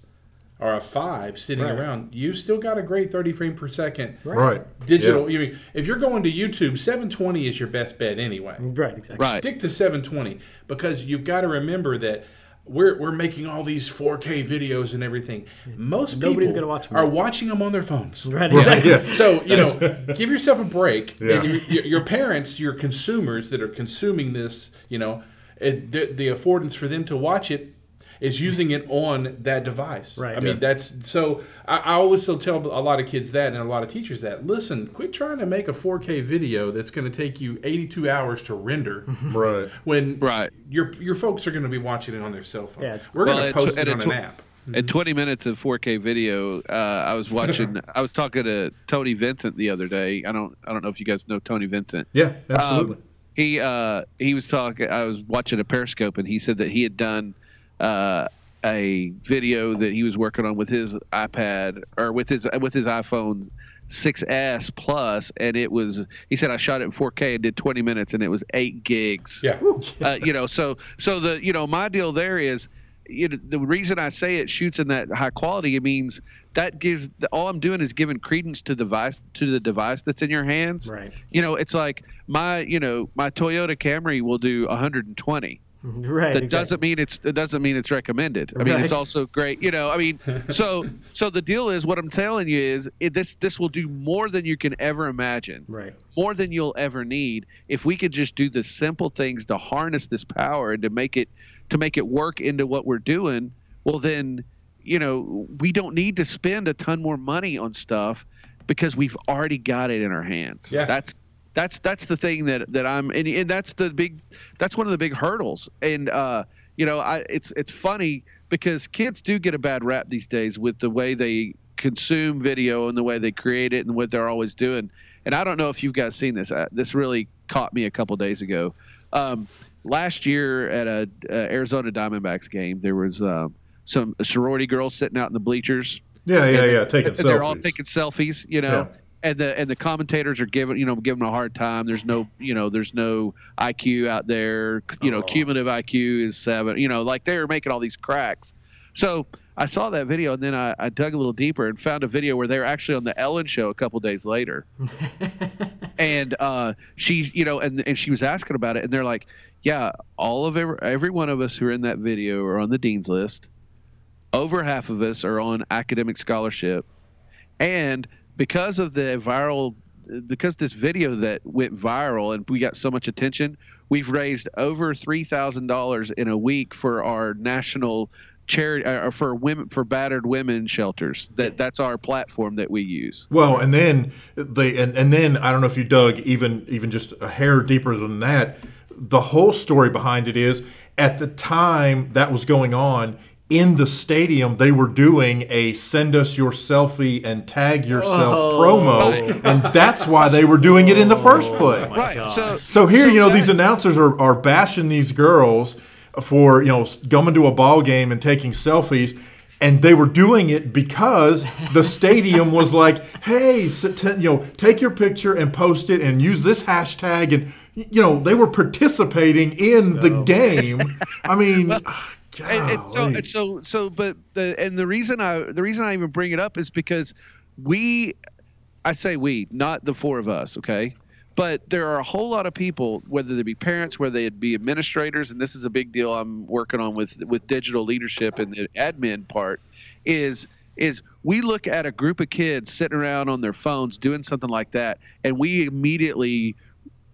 or a five sitting Right. around, you still got a great thirty frame per second Right. digital. Yeah. You mean if you're going to YouTube, seven twenty is your best bet anyway Right, exactly. Right. stick to 720 because you've got to remember that we're, we're making all these 4K videos and everything. Most Nobody's people gonna watch them. are watching them on their phones. Right, Right. exactly. Yeah. So you know, (laughs) give yourself a break. Yeah. And your, your, your parents, your consumers that are consuming this, you know, it, the, the affordance for them to watch it is using it on that device. Right. I mean, Yeah. that's so. I, I always still tell a lot of kids that, and a lot of teachers that. Listen, quit trying to make a 4K video that's going to take you 82 hours to render (laughs) Right. when Right. your your folks are going to be watching it on their cell phone. Yeah, We're Well, going to post it on a an app. At 20 minutes of 4K video, uh, I was (laughs) watching. I was talking to Tony Vincent the other day. I don't. I don't know if you guys know Tony Vincent. Yeah. Absolutely. Um, he uh, he was talking. I was watching a Periscope, and he said that he had done uh, a video that he was working on with his iPad or with his with his iPhone 6s Plus, and it was. He said I shot it in 4K and did 20 minutes, and it was eight gigs Yeah. (laughs) uh, you know so so the you know my deal there is you know, the reason I say it shoots in that high quality it means that gives all I'm doing is giving credence to the device to the device that's in your hands Right. you know it's like my you know my Toyota Camry will do 120 (laughs) Right. that exactly. doesn't mean it's it doesn't mean it's recommended. I mean, it's also great. You know, I mean, (laughs) so so the deal is what I'm telling you is it, this this will do more than you can ever imagine Right. more than you'll ever need if we could just do the simple things to harness this power and to make it to make it work into what we're doing well then you know we don't need to spend a ton more money on stuff because we've already got it in our hands Yeah. that's that's that's the thing that that i'm and, and that's the big that's one of the big hurdles and uh you know i it's it's funny because kids do get a bad rap these days with the way they consume video and the way they create it and what they're always doing and I don't know if you've guys seen this. Uh, this really caught me a couple days ago. Um, last year at a uh, Arizona Diamondbacks game, there was um, some sorority girls sitting out in the bleachers. yeah. Yeah. Yeah. Taking and They're all selfies. taking selfies, you know. Yeah. And the and the commentators are giving you know giving a hard time. There's no you know there's no IQ out there. You know Oh. cumulative IQ is seven. You know like they were making all these cracks. So I saw that video and then I, I dug a little deeper and found a video where they were actually on the Ellen show a couple days later (laughs) and uh, she, you know, and and she was asking about it, and they're like, yeah, all of every, every one of us who are in that video are on the dean's list. Over half of us are on academic scholarship, and because of the viral because this video that went viral and we got so much attention, we've raised over three thousand dollars in a week for our national charity uh, for women for battered women shelters. That that's our platform that we use. Well, and then they and, and then I don't know if you dug even even just a hair deeper than that. The whole story behind it is at the time that was going on in the stadium, they were doing a send us your selfie and tag yourself Oh. promo, and that's why they were doing it in the first oh place. my Right. So So here, you know, that- these announcers are, are bashing these girls for you know going to a ball game and taking selfies, and they were doing it because the stadium was like, "Hey, sit- you know, take your picture and post it and use this hashtag," and you know, they were participating in the game. I mean, (laughs) and, and so and so so but the and the reason i the reason i even bring it up is because we i say we not the four of us okay? But there are a whole lot of people whether they be parents whether they be administrators and this is a big deal i'm working on with with digital leadership and the admin part is is we look at a group of kids sitting around on their phones doing something like that and we immediately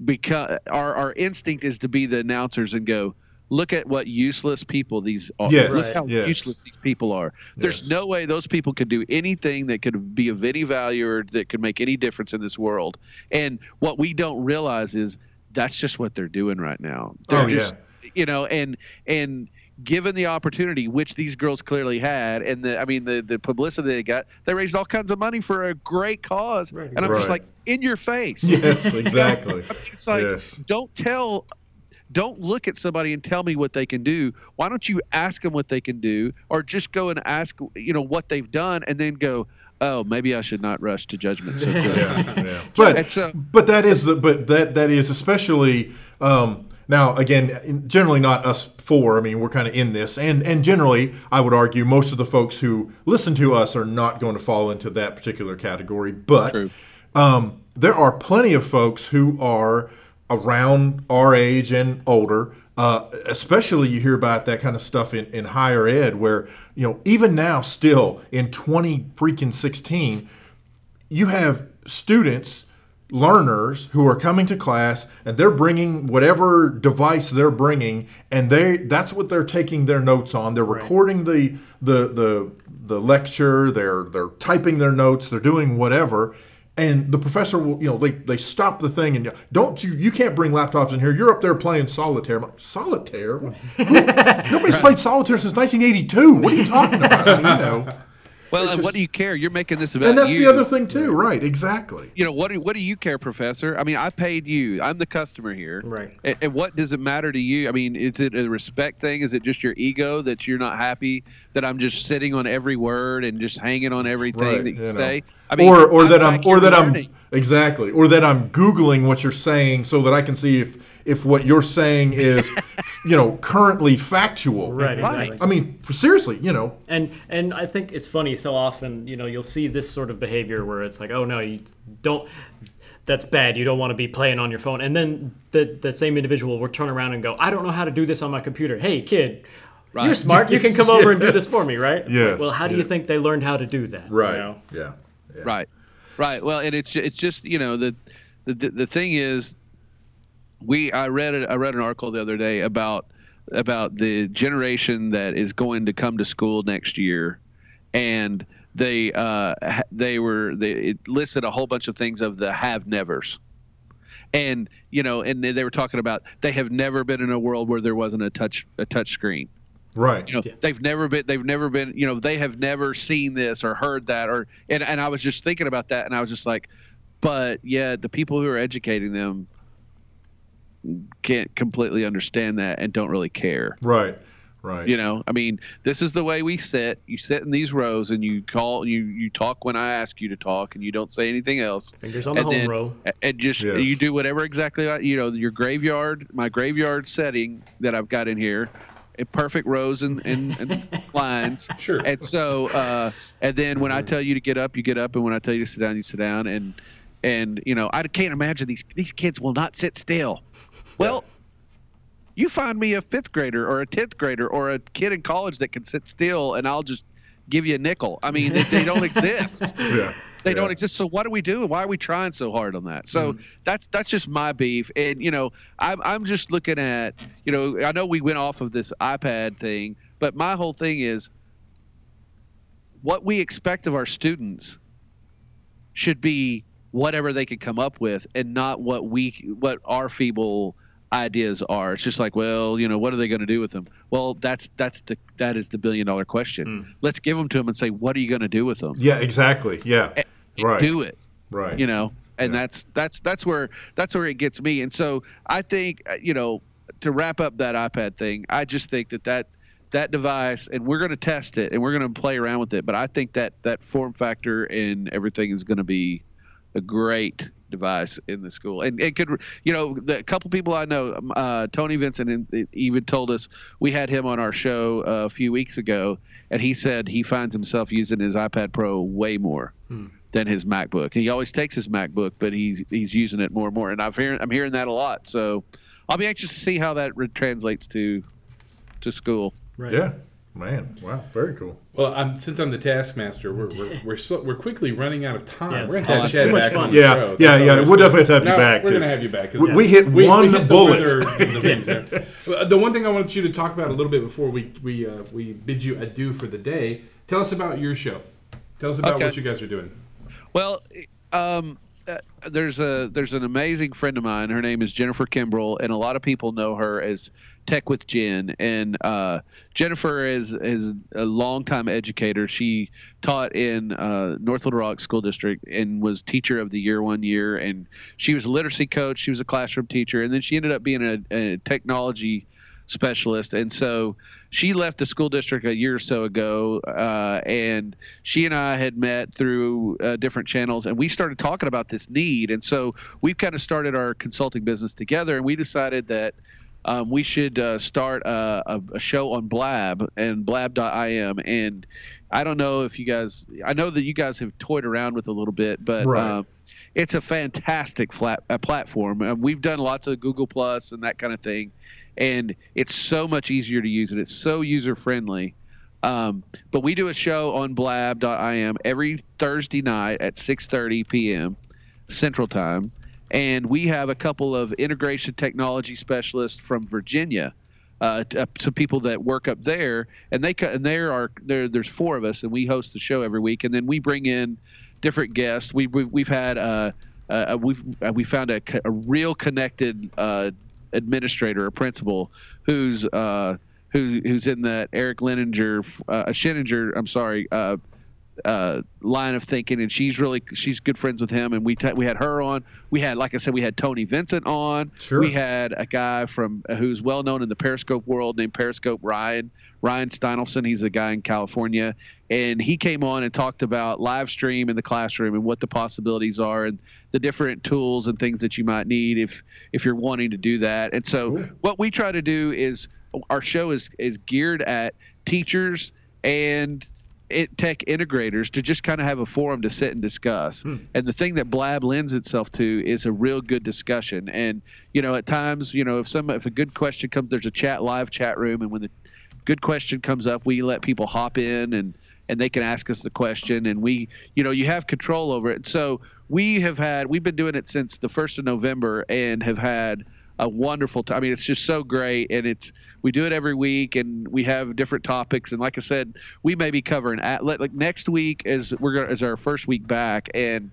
because our, our instinct is to be the announcers and go look at what useless people these are. Yes, look how yes. useless these people are. There's Yes. no way those people could do anything that could be of any value or that could make any difference in this world. And what we don't realize is that's just what they're doing right now. Oh, they're Oh, just you know and and given the opportunity which these girls clearly had and the i mean the the publicity they got they raised all kinds of money for a great cause. Right, and i'm just like in your face. Yes, (laughs) exactly. it's like Yes. don't tell don't look at somebody and tell me what they can do why don't you ask them what they can do or just go and ask you know what they've done and then go oh maybe i should not rush to judgment so yeah, yeah. (laughs) (laughs) But so- but that is the but that that is especially um, now again generally not us four. I mean we're kind of in this, and and generally I would argue most of the folks who listen to us are not going to fall into that particular category. But um, there are plenty of folks who are around our age and older. Uh, especially you hear about that kind of stuff in, in higher ed where you know even now still in 20 freaking 16 you have students learners who are coming to class and they're bringing whatever device they're bringing and they that's what they're taking their notes on they're recording the the the the lecture they're they're typing their notes they're doing whatever and the professor will you know they they stop the thing and don't you you can't bring laptops in here. You're up there playing solitaire. I'm like, solitaire? Who- (laughs) nobody's played solitaire since 1982 what are you talking about? I mean, you know well It's and what do you care? You're making this about and that's you. the other thing too. Right. Exactly. You know what do, what do you care professor? I mean i paid you. I'm the customer here. Right. and, and what does it matter to you? I mean is it a respect thing? Is it just your ego that you're not happy that i'm just sitting on every word and just hanging on everything Right, that you, you know. say i mean or or I'm that I'm or that I'm learning. Exactly or that I'm googling what you're saying so that I can see if if what you're saying is (laughs) you know currently factual. Right. Right. Exactly. I mean, seriously, you know, And and I think it's funny. So often, you know, you'll see this sort of behavior where it's like, oh no, you don't. That's bad. You don't want to be playing on your phone. And then the the same individual will turn around and go, I don't know how to do this on my computer. Hey, kid. You're smart. You can come over and do this for me, right? (laughs) Yes, Well, how do yeah. you think they learned how to do that? you know? Yeah. yeah. Right, right. Well, and it's it's just you know the the the thing is, we I read I read an article the other day about about the generation that is going to come to school next year, and they uh they were they listed a whole bunch of things of the have nevers. And you know, and they were talking about they have never been in a world where there wasn't a touch a touch screen Right. you know they've never been they've never been you know they have never seen this or heard that or and, and i was just thinking about that and i was just like but yeah the people who are educating them can't completely understand that and don't really care Right. Right. you know i mean this is the way we sit you sit in these rows and you call you you talk when i ask you to talk and you don't say anything else Fingers on the home then- row. and just Yes. you do whatever exactly you know your graveyard my graveyard setting that i've got in here in perfect rows and, and, and (laughs) lines. Sure. and so uh, and then when i tell you to get up you get up and when i tell you to sit down you sit down. And and you know i can't imagine these these kids will not sit still. Well you find me a fifth grader or a 10th grader or a kid in college that can sit still and i'll just give you a nickel. I mean they, they don't (laughs) exist. Yeah. They Yeah. don't exist. So what do we doing? Why are we trying so hard on that? So Mm-hmm. that's that's just my beef. And you know, I'm I'm just looking at you know I know we went off of this iPad thing, but my whole thing is what we expect of our students should be whatever they can come up with and not what we what our feeble ideas are it's just like well you know what are they going to do with them well that's that's the that is the billion dollar question let's give them to them and say what are you going to do with them Yeah, exactly. Yeah. Right. do it Right. you know and Yeah. that's that's that's where that's where it gets me and so i think uh, you know to wrap up that ipad thing i just think that that that device and we're going to test it and we're going to play around with it but i think that that form factor and everything is going to be a great device in the school and it could you know the couple people i know um, uh, tony vincent and- even told us we had him on our show uh, a few weeks ago and he said he finds himself using his ipad pro way more than his MacBook. He always takes his MacBook, but he's he's using it more and more. And I've hearing I'm hearing that a lot. So I'll be anxious to see how that re- translates to to school. Right. Yeah. Man. Wow. Very cool. Well, I'm, since I'm the taskmaster, we're we're (laughs) we're, so, we're quickly running out of time. Yes. We're gonna have Chad too much back fun. on the Yeah, show. yeah, That's yeah, we'll definitely have you No, back, We're gonna 'cause have you back. 'cause we- we hit one the bullet. weather the (laughs) things. Uh, The one thing I wanted you to talk about a little bit before we we uh, we bid you adieu for the day. Tell us about your show. Tell us about Okay. what you guys are doing. Well, um, uh, there's a there's an amazing friend of mine. Her name is Jennifer Kimbrell, and a lot of people know her as Tech with Jen. And uh, Jennifer is is a longtime educator. She taught in uh, North Little Rock School District and was teacher of the year one year. And she was a literacy coach. She was a classroom teacher, and then she ended up being a, a technology specialist. And so she left the school district a year or so ago, uh, and she and I had met through uh, different channels, and we started talking about this need. And so we've kind of started our consulting business together, and we decided that. Um, we should uh, start a, a, a show on Blab and Blab.im. And I don't know if you guys, I know that you guys have toyed around with a little bit, but Right. um, it's a fantastic flat, uh, platform. Uh, we've done lots of Google Plus and that kind of thing, and it's so much easier to use, and it's so user friendly. Um, but we do a show on blab.im every Thursday night at 6:30 p.m. Central Time, and we have a couple of integration technology specialists from Virginia. Uh, t- uh, some people that work up there, and they and there are there. There's four of us, and we host the show every week, and then we bring in different guests. We, we we've had uh, uh, we've uh, we found a, a real connected uh, administrator, a principal, who's uh, who who's in that Eric Leninger, uh, Sheninger, I'm sorry, uh, uh, line of thinking, and she's really she's good friends with him. And we t- we had her on. We had, like I said, we had Tony Vincent on. Sure. We had a guy from uh, who's well known in the Periscope world named Periscope Ryan Ryan Steinolfson. He's a guy in California, and he came on and talked about live stream in the classroom and what the possibilities are and the different tools and things that you might need if if you're wanting to do that. And so Cool. what we try to do is our show is is geared at teachers and it, tech integrators to just kind of have a forum to sit and discuss. Hmm. And the thing that Blab lends itself to is a real good discussion. And you know, at times, you know, if some if a good question comes, there's a chat live chat room, and when the good question comes up, we let people hop in and and they can ask us the question, and we, you know, you have control over it. So we have had we've been doing it since the first of November and have had a wonderful time. I mean, it's just so great, and it's we do it every week, and we have different topics. And like I said, we may be covering at like next week is we're gonna is our first week back, and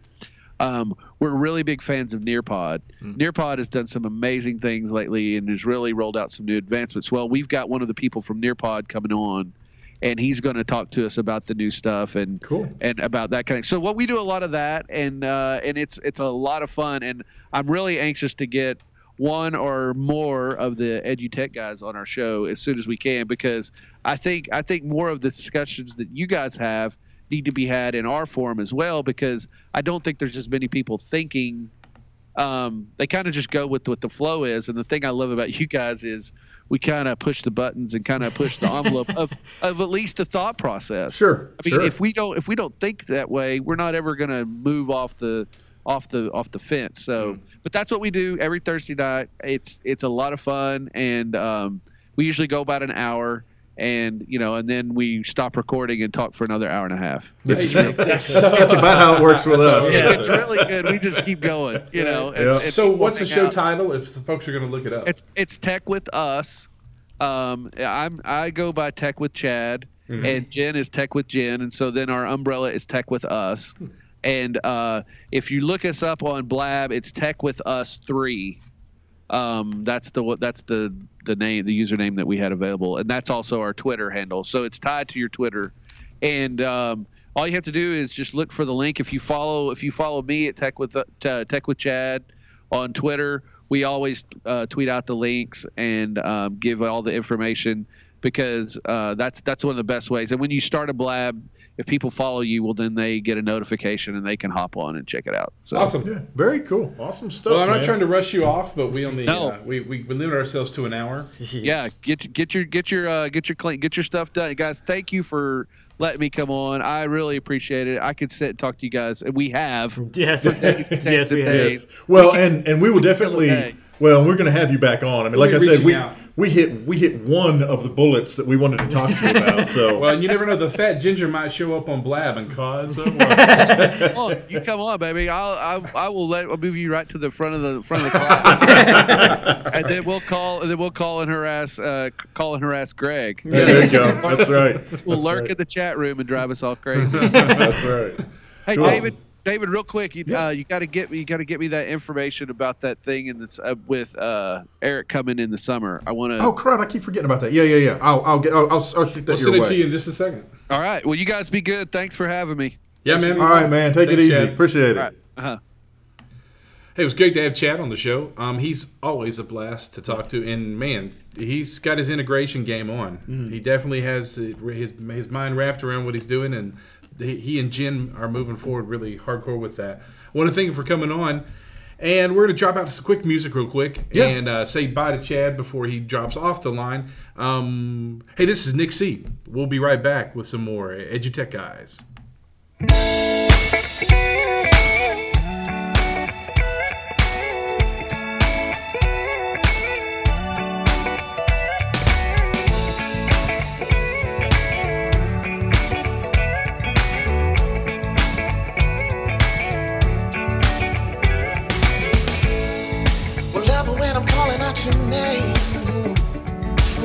um, we're really big fans of Nearpod. Nearpod has done some amazing things lately, and has really rolled out some new advancements. Well, we've got one of the people from Nearpod coming on. And he's going to talk to us about the new stuff and Cool. and about that kind of. So what we do a lot of that, and uh, and it's it's a lot of fun, and I'm really anxious to get one or more of the edutech guys on our show as soon as we can because I think I think more of the discussions that you guys have need to be had in our forum as well because I don't think there's as many people thinking. Um, they kind of just go with what the flow is, and the thing I love about you guys is we kind of push the buttons and kind of push the envelope of of at least the thought process. Sure. I mean, sure. if we don't if we don't think that way, we're not ever going to move off the off the off the fence. So, but that's what we do every Thursday night. It's it's a lot of fun, and um, we usually go about an hour. And you know, and then we stop recording and talk for another hour and a half. (laughs) That's, Exactly. that's about how it works with us. Yeah. It's really good. We just keep going, you know. and- Yeah. and So, what's the show out. title? If the folks are going to look it up, It's it's Tech with Us. Um, I'm I go by Tech with Chad, Mm-hmm. and Jen is Tech with Jen, and so then our umbrella is Tech with Us. Hmm. And uh, if you look us up on Blab, it's Tech with Us Three. Um, that's the that's the the name the username that we had available, and that's also our Twitter handle. So it's tied to your Twitter, and um, all you have to do is just look for the link. If you follow if you follow me at Tech with uh, Tech with Chad on Twitter, we always uh, tweet out the links and um, give all the information because uh, that's that's one of the best ways. And when you start a blab, if people follow you, well then they get a notification and they can hop on and check it out. So awesome. Yeah, very cool. Awesome stuff. Well, I'm not trying to rush you off, but we only No. uh, we, we we limit ourselves to an hour. (laughs) yeah, get get your get your uh, get your clean get your stuff done, guys. Thank you for letting me come on. I really appreciate it. I could sit and talk to you guys, and we have. Yes, (laughs) yes, we have. Yes. Well, and and we will definitely. Okay. Well, we're going to have you back on. I mean, like I We'll be said, we out. we hit we hit one of the bullets that we wanted to talk to you about. (laughs) So Well, you never know. The fat ginger might show up on Blab and cause. a ruckus. Oh, you come on, baby. I'll I, I will let I'll move you right to the front of the front of the class, (laughs) and then we'll call and then we'll call and harass uh, call and harass Greg. there you go. That's right. We'll That's lurk right. in the chat room and drive us all crazy. (laughs) That's right. Hey, Cool. David. David, real quick, you, Yeah. uh, you got to get me. You got to get me that information about that thing in this uh, with uh, Eric coming in the summer. I want to. Oh crap! I keep forgetting about that. Yeah, yeah, yeah. I'll I'll get I'll, I'll, I'll shoot that We'll your send it to you in just a second. All right. Well, you guys be good. Thanks for having me. Yeah, man. All right, man. Take it easy. Chad. Appreciate it. All right. Uh-huh. Hey, it was great to have Chad on the show. Um, he's always a blast to talk to, and man, he's got his integration game on. He definitely has uh, his his mind wrapped around what he's doing, and he he and Jen are moving forward really hardcore with that. I want to thank you for coming on, and we're gonna drop out some quick music real quick Yeah. and uh, say bye to Chad before he drops off the line. Um, hey, this is Nick Sea. We'll be right back with some more EduTech guys.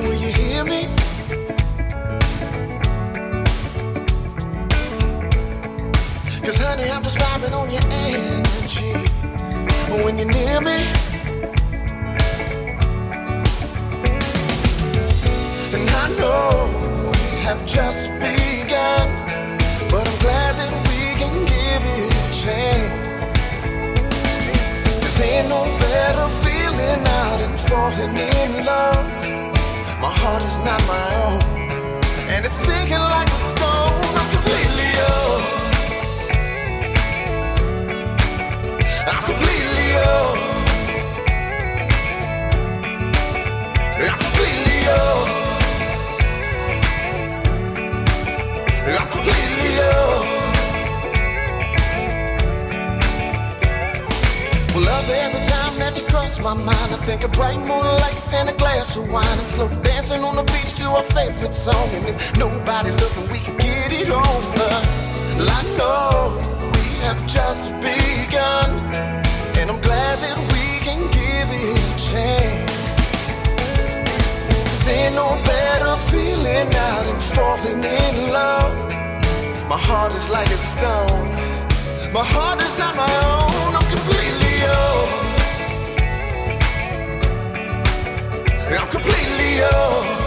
Will you hear me? Cause honey, I'm just vibing on your energy. When you're near me. And I know we have just begun. But I'm glad that we can give it a ain't no better feeling falling in love. Heart is not my own, and it's sinking like a stone. I'm completely yours. I'm completely yours. I'm completely yours. Every time that you cross my mind. I think of bright moonlight and a glass of wine and slow dancing on the beach to our favorite song. And if nobody's looking, we can get it on. But I know we have just begun, and I'm glad that we can give it a chance. Cause ain't no better feeling out than falling in love. My heart is like a stone. My heart is not my own. I'm completely yours. I'm completely yours.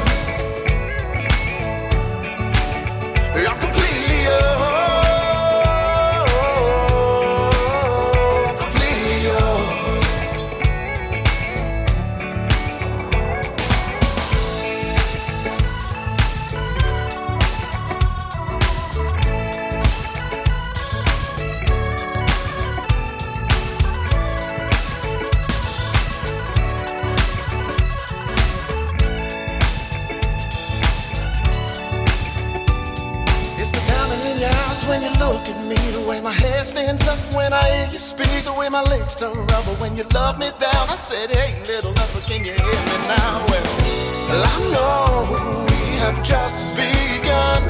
When you look at me. The way my hair stands up when I hear you speak. The way my legs turn rubber when you love me down. I said, hey, little lover, can you hear me now? Well, I know we have just begun.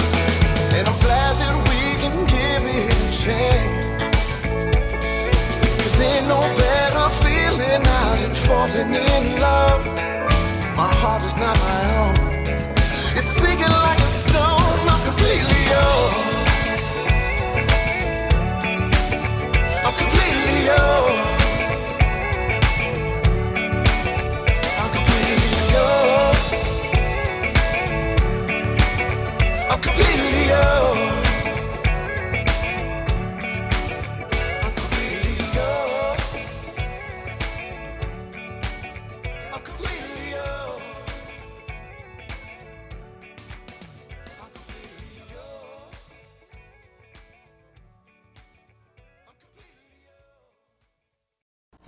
And I'm glad that we can give it a chance. Cause ain't no better feeling out than falling in love. My heart is not my own. It's sinking like a stone. I'm completely yours. You.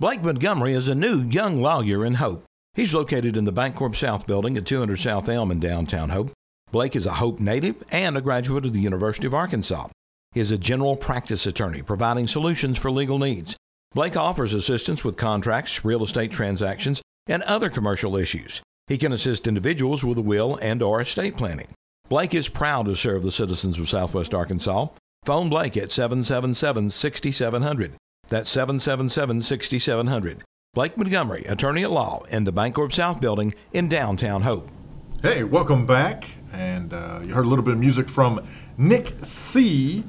Blake Montgomery is a new young lawyer in Hope. He's located in the Bancorp South building at 200 South Elm in downtown Hope. Blake is a Hope native and a graduate of the University of Arkansas. He is a general practice attorney providing solutions for legal needs. Blake offers assistance with contracts, real estate transactions, and other commercial issues. He can assist individuals with a will and or estate planning. Blake is proud to serve the citizens of Southwest Arkansas. Phone Blake at 777-6700. That's 777-6700. Blake Montgomery, attorney at law in the Bancorp South building in downtown Hope. Hey, welcome back. And uh, you heard a little bit of music from Nick Sea.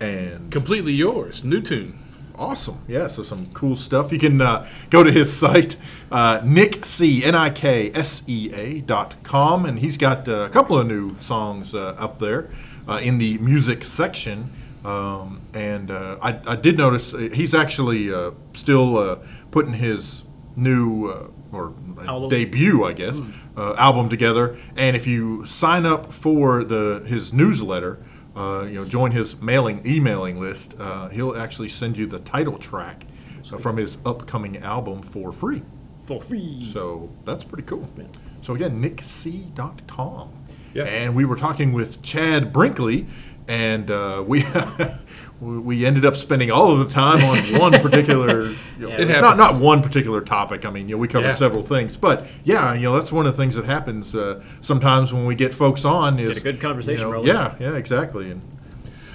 And Completely yours. New tune. awesome. Yeah, so some cool stuff. You can uh, go to his site, uh, Nick Sea. N I K S E A dot com. And he's got uh, a couple of new songs uh, up there uh, in the music section. Um, and uh, I, I did notice uh, he's actually uh, still uh, putting his new uh, or Album. debut, I guess, uh, album together. And if you sign up for the his newsletter, uh, you know, join his mailing emailing list, uh, he'll actually send you the title track uh, from his upcoming album for free. For free. So that's pretty cool. So again, niksea.com. Yeah. And we were talking with Chad Brinkley, and uh, (laughs) we we ended up spending all of the time on (laughs) one particular, you know, It not not one particular topic. I mean, you know, we covered Yeah. several things, but yeah, you know, that's one of the things that happens uh, sometimes when we get folks on is a good conversation you know, rolling. Yeah, yeah, exactly. And,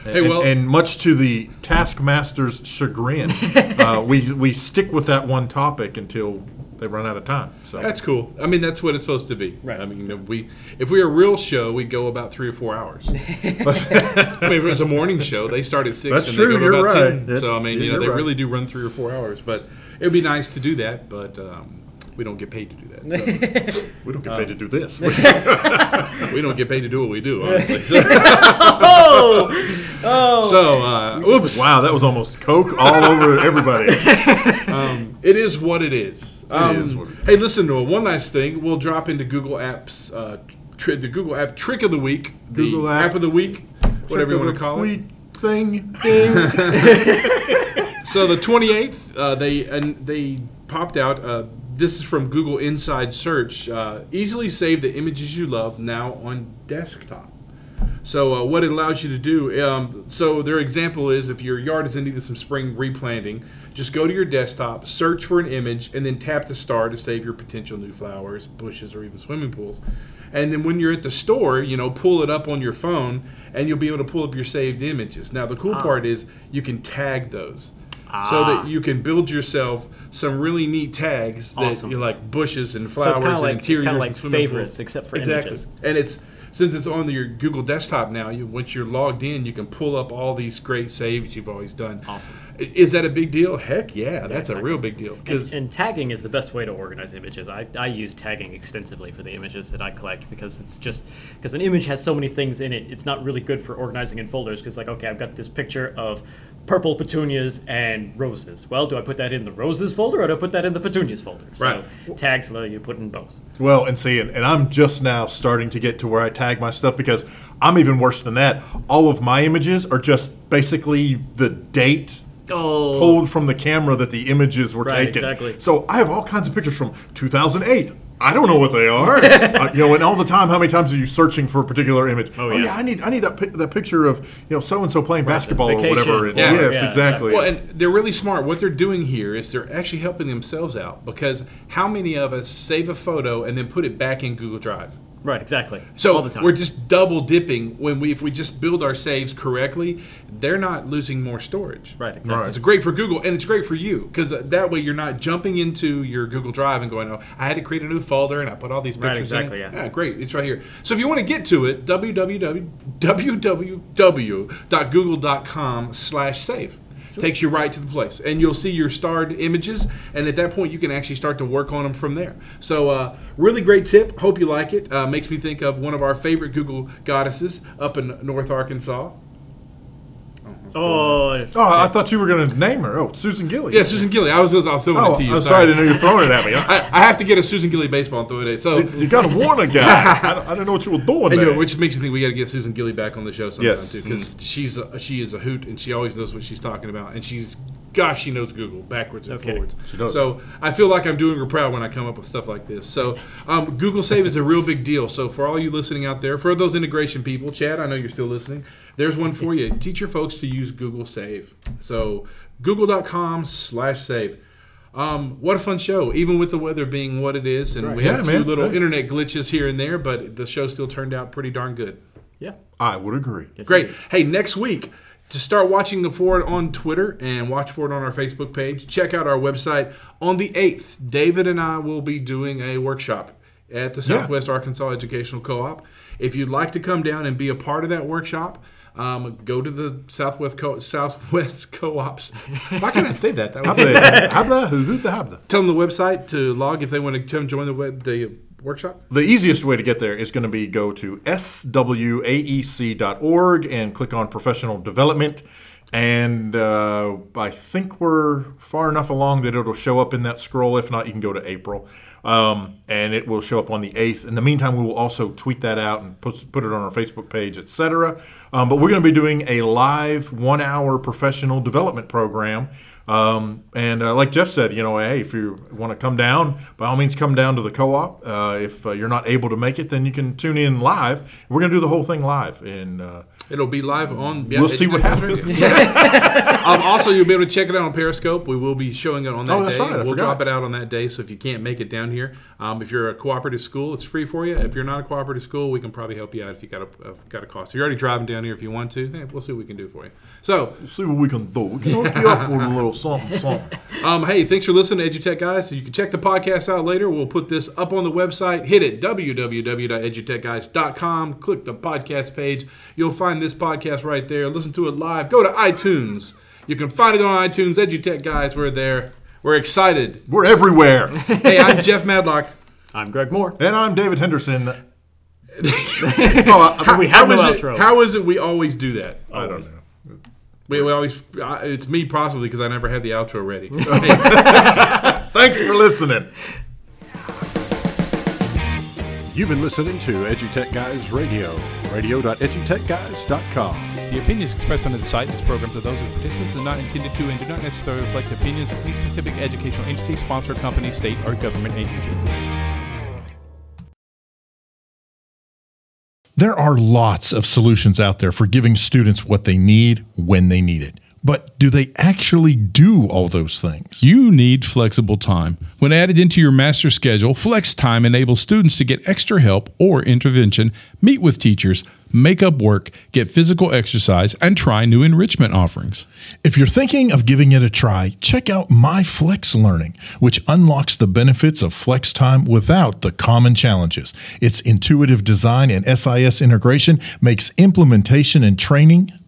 Hey, and, and much to the taskmaster's chagrin, (laughs) uh, we we stick with that one topic until they run out of time. So That's cool. I mean, that's what it's supposed to be. Right. I mean, you know, we if we were a real show, we'd go about three or four hours. (laughs) I mean, if it was a morning show, they start at six That's and true, they go to you're about right. ten. So I mean, you know, they right. really do run three or four hours. But it would be nice to do that, but um, we don't get paid to do that. (laughs) So we don't get paid to do this. (laughs) (laughs) we don't get paid to do what we do, honestly. So, Oh, so uh, oops. wow, that was almost coke all over everybody. It is what it is. Um, is what it is. Hey, listen to one last thing. We'll drop into Google Apps, uh, tri- the Google App Trick of the Week, the Google App app of the Week, whatever you want to call it. Tweet Thing. So the 28th, uh, they and they popped out. Uh, this is from Google Inside Search. Uh, easily save the images you love now on desktop. So uh, what it allows you to do, um, so their example is if your yard is in need of some spring replanting, just go to your desktop, search for an image, and then tap the star to save your potential new flowers, bushes, or even swimming pools. And then when you're at the store, you know, pull it up on your phone, and you'll be able to pull up your saved images. Now the cool part is you can tag those. So that ah. you can build yourself some really neat tags that Awesome. you like bushes and So flowers it's and like- it's interiors kinda like and swimming favorites, pools. except for exactly. images. And it's since it's on your Google desktop now. You once you're logged in, you can pull up all these great saves you've always done. Awesome. Is that a big deal? Heck yeah, that's a real big deal. And, Because and tagging is the best way to organize images. I, I use tagging extensively for the images that I collect because it's just because an image has so many things in it. It's not really good for organizing in folders because like okay, I've got this picture of purple petunias and roses. Well, do I put that in the roses folder or do I put that in the petunias folder? So Right. tags allow you to put in both. Well, and see, and, and I'm just now starting to get to where I tag my stuff because I'm even worse than that. All of my images are just basically the date Oh, pulled from the camera that the images were Right, taken. exactly. So I have all kinds of pictures from 2008. I don't know what they are. (laughs) uh, you know, and all the time, how many times are you searching for a particular image? Oh, yeah. yeah. I need I need that pic- that picture of you know so and so playing basketball or whatever. And Yeah. Yes, Yeah, exactly. well, and they're really smart. What they're doing here is they're actually helping themselves out because how many of us save a photo and then put it back in Google Drive? Right, exactly. So all the time. we're just double dipping when we if we just build our saves correctly, they're not losing more storage. right, exactly. Right. It's great for Google and it's great for you because uh, that way you're not jumping into your Google Drive and going, "Oh, I had to create a new folder and I put all these Right, pictures exactly, in." yeah. great. It's right here. So if you want to get to it, www.google.com/save takes you right to the place, and you'll see your starred images, and at that point you can actually start to work on them from there. So, uh, really great tip. Hope you like it. Uh, makes me think of one of our favorite Google goddesses up in North Arkansas. Oh, Oh, I thought you were going to name her. Oh, Susan Gilly. Yeah, Susan Gilly. I was, I was throwing Oh, it to you. I'm sorry, I didn't know you were throwing it at me. I, (laughs) I, I have to get a Susan Gilly baseball and throw it at. So, you got to warn a guy. I, don't- I didn't know what you were doing and, you there. know, which makes you think we got to get Susan Gilly back on the show sometime Yes. too, because she's a, she is a hoot and she always knows what she's talking about, and she's gosh, she knows Google backwards and Okay. forwards. She does. So I feel like I'm doing her proud when I come up with stuff like this. So um, Google Save is a real big deal. So for all you listening out there, for those integration people, Chad, I know you're still listening. There's one for you. Teach your folks to use Google Save. So google.com slash save. Um, what a fun show, even with the weather being what it is, and we Yeah, had a few man. little Hey. internet glitches here and there, but the show still turned out pretty darn good. yeah. I would agree. Great. Hey, next week to start watching the Ford on Twitter and watch for it on our Facebook page, check out our website. On the 8th, David and I will be doing a workshop at the Southwest Arkansas Educational Co-op. If you'd like to come down and be a part of that workshop, um, go to the Southwest Co- Southwest (laughs) Co-ops. Why can't I say that? that was- (laughs) Habla, habla, who, who the habla. Tell them the website to log if they want to come join the web, the workshop. The easiest way to get there is going to be go to swaec.org and click on professional development. And uh, I think we're far enough along that it'll show up in that scroll. If not, you can go to April. Um, and it will show up on the 8th. In the meantime, we will also tweet that out and put, put it on our Facebook page, etc. Um, but we're going to be doing a live one hour professional development program. Um, and uh, like Jeff said, you know, hey, if you want to come down, by all means, come down to the co-op. Uh, if uh, you're not able to make it, then you can tune in live. We're going to do the whole thing live, and It'll be live on. yeah, we'll see what happens. Radio. (laughs) (laughs) um, also, you'll be able to check it out on Periscope. We will be showing it on that Oh, that's day. right, I we'll forgot. drop it out on that day. So if you can't make it down here, um, if you're a cooperative school, it's free for you. If you're not a cooperative school, we can probably help you out if you got a uh, got a cost. If you're already driving down here, if you want to, eh, we'll see what we can do for you. So, We'll see what we can do. We can hook you up with a little something, something. um, hey, thanks for listening to EduTech guys. So you can check the podcast out later. We'll put this up on the website. Hit it www.edutechguys.com. Click the podcast page. You'll find this podcast right there. Listen to it live. Go to iTunes. You can find it on iTunes. EduTech guys, we're there. We're excited. We're everywhere. Hey, I'm Jeff Madlock. I'm Greg Moore. and I'm David Henderson. (laughs) oh, I, We How have no is it? How is it we always do that? I don't know. We, we always. I- It's me possibly because I never had the outro ready. (laughs) (laughs) Thanks for listening. You've been listening to EduTech Guys Radio, radio.edutechguys.com. The opinions expressed on the site and its programs are those of participants and not intended to and do not necessarily reflect the opinions of any specific educational entity, sponsor, company, state, or government agency. There are lots of solutions out there for giving students what they need when they need it. But do they actually do all those things? You need flexible time. When added into your master schedule, Flex Time enables students to get extra help or intervention, meet with teachers, make up work, get physical exercise, and try new enrichment offerings. If you're thinking of giving it a try, check out My Flex Learning, which unlocks the benefits of flex time without the common challenges. Its intuitive design and SIS integration makes implementation and training